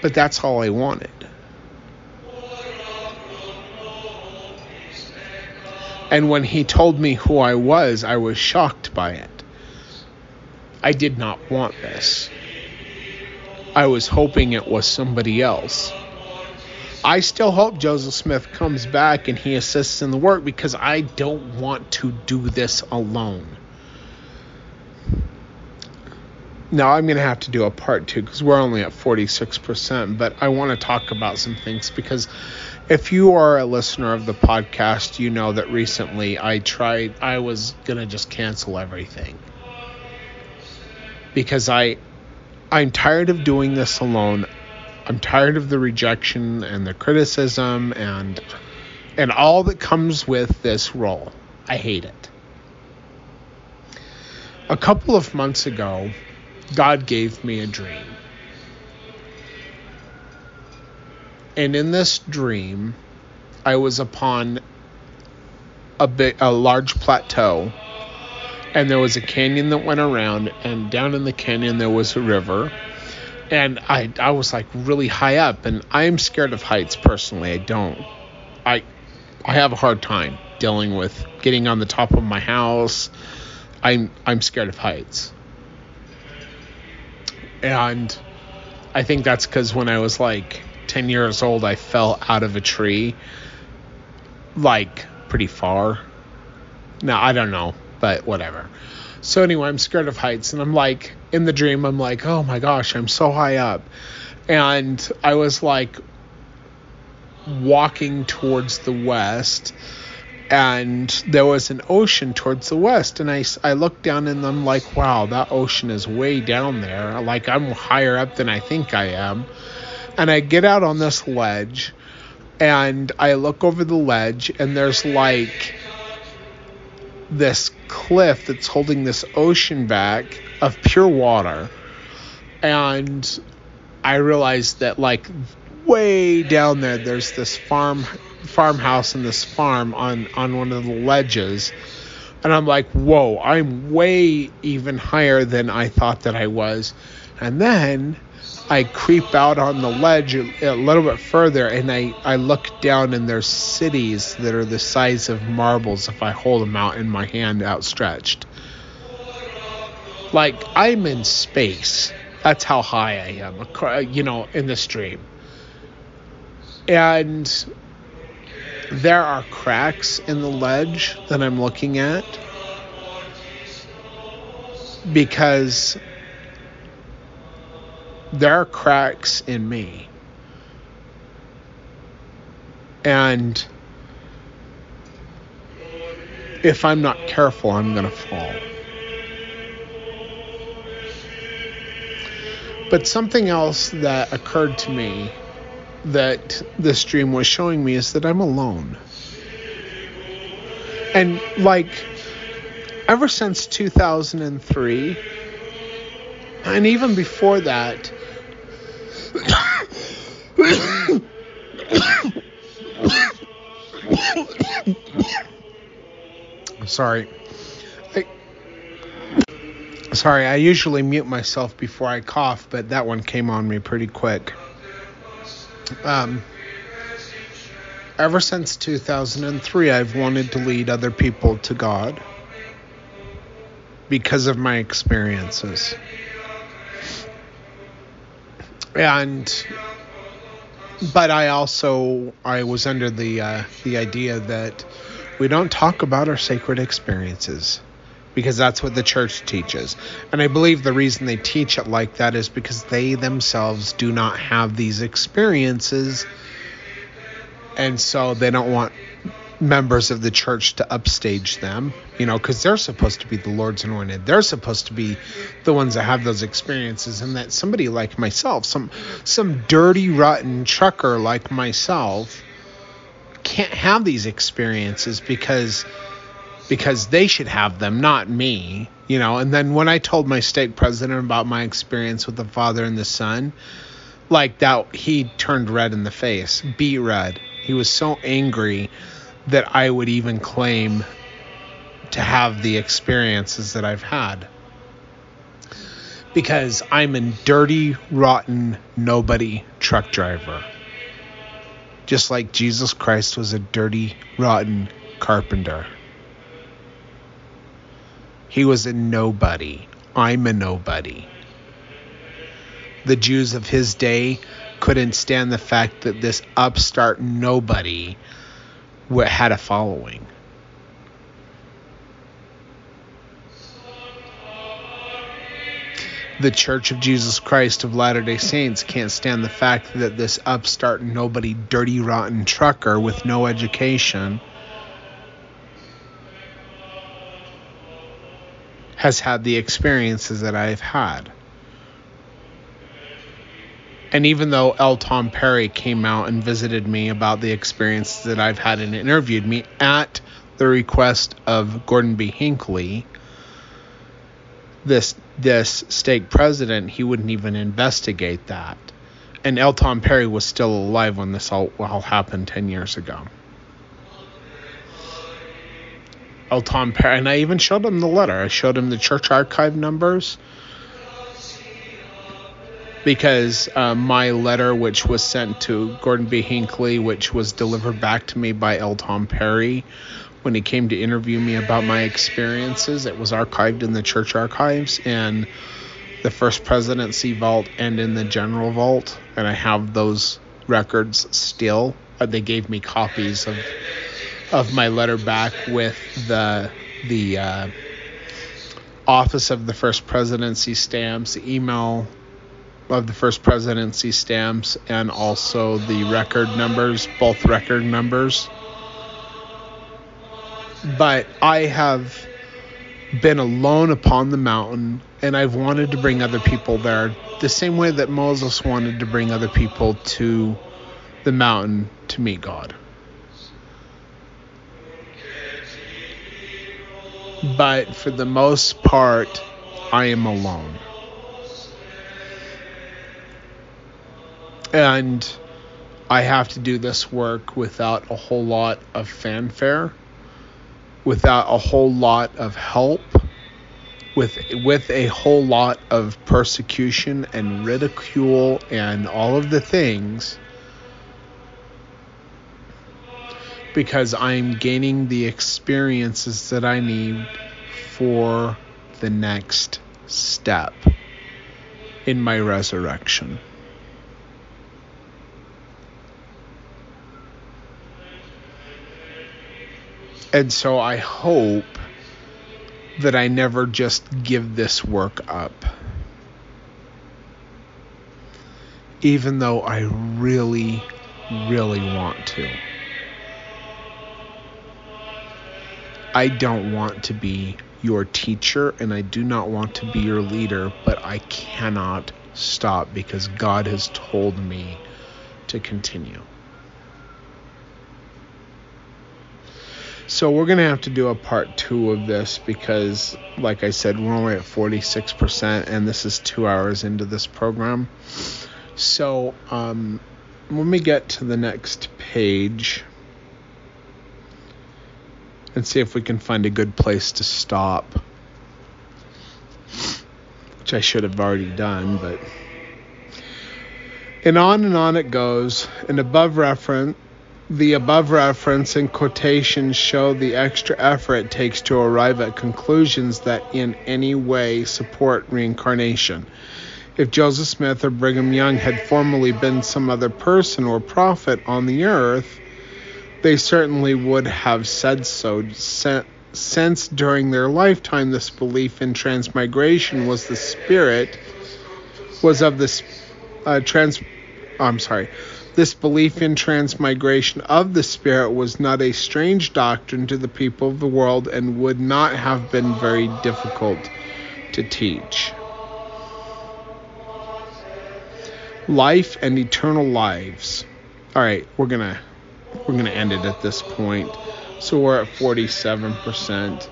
But that's all I wanted. And when he told me who I was, I was shocked by it. I did not want this. I was hoping it was somebody else. I still hope Joseph Smith comes back and he assists in the work because I don't want to do this alone. Now I'm going to have to do a part two because we're only at 46%, but I want to talk about some things because if you are a listener of the podcast, you know that recently I tried, I was going to just cancel everything because I, I'm tired of doing this alone. I'm tired of the rejection and the criticism and and all that comes with this role. I hate it. A couple of months ago, God gave me a dream. And in this dream, I was upon a big, a large plateau, and there was a canyon that went around, and down in the canyon there was a river, and I I was like really high up, and I'm scared of heights personally. I don't, I I have a hard time dealing with getting on the top of my house. I'm I'm scared of heights and I think that's because when I was like 10 years old, I fell out of a tree, like pretty far. Now, I don't know, but whatever. So, anyway, I'm scared of heights, and I'm like, in the dream, I'm like, oh my gosh, I'm so high up. And I was like walking towards the west and there was an ocean towards the west and I, I looked down and I'm like wow that ocean is way down there like I'm higher up than I think I am and I get out on this ledge and I look over the ledge and there's like this cliff that's holding this ocean back of pure water and I realized that like way down there there's this farm farmhouse and this farm on on one of the ledges and I'm like, whoa, I'm way even higher than I thought that I was. And then I creep out on the ledge a, little bit further and I, I look down and there's cities that are the size of marbles if I hold them out in my hand outstretched. Like I'm in space. That's how high I am, you know, in the stream. And there are cracks in the ledge that I'm looking at because there are cracks in me. And if I'm not careful, I'm going to fall. But something else that occurred to me that this dream was showing me is that I'm alone. And like ever since 2003 and even before that sorry. I, sorry, I usually mute myself before I cough, but that one came on me pretty quick. Um, ever since 2003, I've wanted to lead other people to God because of my experiences. And but I also I was under the uh, the idea that we don't talk about our sacred experiences because that's what the church teaches. And I believe the reason they teach it like that is because they themselves do not have these experiences. And so they don't want members of the church to upstage them, you know, because they're supposed to be the Lord's anointed. They're supposed to be the ones that have those experiences, and that somebody like myself, some some dirty, rotten trucker like myself, can't have these experiences because because they should have them, not me. You know, and then when I told my state president about my experience with the Father and the Son, like that, he turned red in the face, beet red. He was so angry that I would even claim to have the experiences that I've had. Because I'm a dirty, rotten, nobody truck driver. Just like Jesus Christ was a dirty, rotten carpenter. He was a nobody I'm a nobody. The Jews of his day couldn't stand the fact that this upstart nobody had a following. the Church of Jesus Christ of Latter day Saints can't stand the fact that this upstart, nobody, dirty, rotten trucker with no education has had the experiences that I've had. And even though L. Tom Perry came out and visited me about the experience that I've had and interviewed me at the request of Gordon B. Hinckley, this this stake president, he wouldn't even investigate that. And L. Tom Perry was still alive when this all, all happened 10 years ago. L. Tom Perry, and I even showed him the letter. I showed him the church archive numbers because uh, my letter, which was sent to Gordon B. Hinckley, which was delivered back to me by L. Tom Perry, when he came to interview me about my experiences. It was archived in the church archives and the first presidency vault and in the general vault, and I have those records still. They gave me copies of of my letter back with the the uh, office of the first presidency stamps, email of the first presidency stamps, and also the record numbers, both record numbers but I have been alone upon the mountain and I've wanted to bring other people there the same way that Moses wanted to bring other people to the mountain to meet God. But for the most part, I am alone. And I have to do this work without a whole lot of fanfare without a whole lot of help, with with a whole lot of persecution and ridicule and all of the things because I'm gaining the experiences that I need for the next step in my resurrection. And so I hope that I never just give this work up. Even though I really, really want to. I don't want to be your teacher and I do not want to be your leader, but I cannot stop because God has told me to continue. So we're going to have to do a part two of this because, like I said, we're only at 46%, and this is two hours into this program. So um, when we get to the next page and see if we can find a good place to stop, which I should have already done, but. And on and on it goes. And above reference the above reference and quotations show the extra effort it takes to arrive at conclusions that in any way support reincarnation. If Joseph Smith or Brigham Young had formerly been some other person or prophet on the earth, they certainly would have said so. Since during their lifetime this belief in transmigration was the spirit, was of the uh, trans. I'm sorry this belief in transmigration of the Spirit was not a strange doctrine to the people of the world and would not have been very difficult to teach. Life and eternal lives. All right, we're gonna we're gonna end it at this point. So we're at 47%,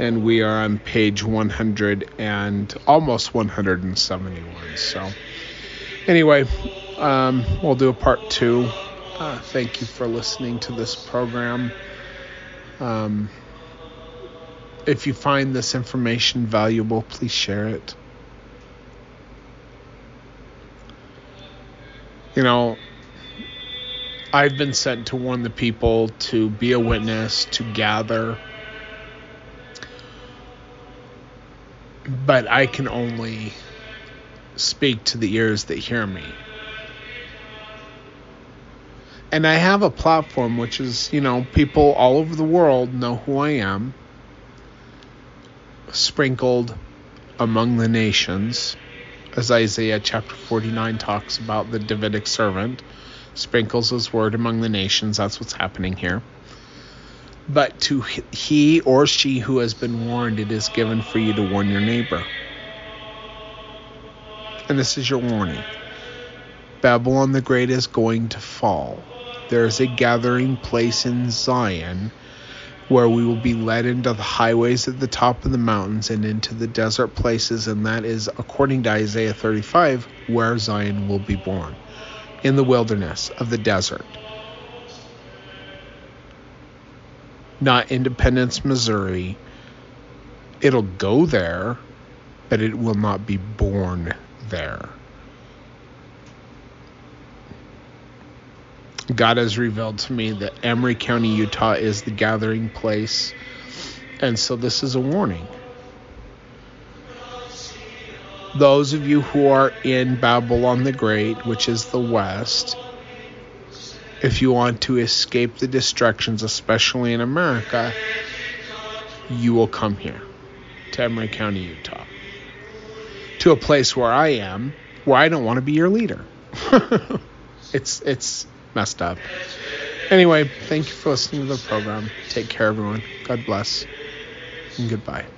and we are on page 100 and almost 171. So anyway, um, we'll do a part two. Uh, thank you for listening to this program. Um, if you find this information valuable, please share it. You know, I've been sent to warn the people to be a witness, to gather. but I can only speak to the ears that hear me. And I have a platform which is, you know, people all over the world know who I am, sprinkled among the nations, as Isaiah chapter 49 talks about the Davidic servant, sprinkles his word among the nations. That's what's happening here. But to he or she who has been warned, it is given for you to warn your neighbor. And this is your warning Babylon the Great is going to fall. There is a gathering place in Zion where we will be led into the highways at the top of the mountains and into the desert places, and that is, according to Isaiah 35, where Zion will be born in the wilderness of the desert. Not Independence, Missouri. It'll go there, but it will not be born there. God has revealed to me that Emery County, Utah is the gathering place. And so this is a warning. Those of you who are in Babylon the Great, which is the west, if you want to escape the distractions, especially in America, you will come here to Emery County, Utah. To a place where I am, where I don't want to be your leader. [LAUGHS] it's it's messed up. Anyway, thank you for listening to the program. Take care, everyone. God bless. And goodbye.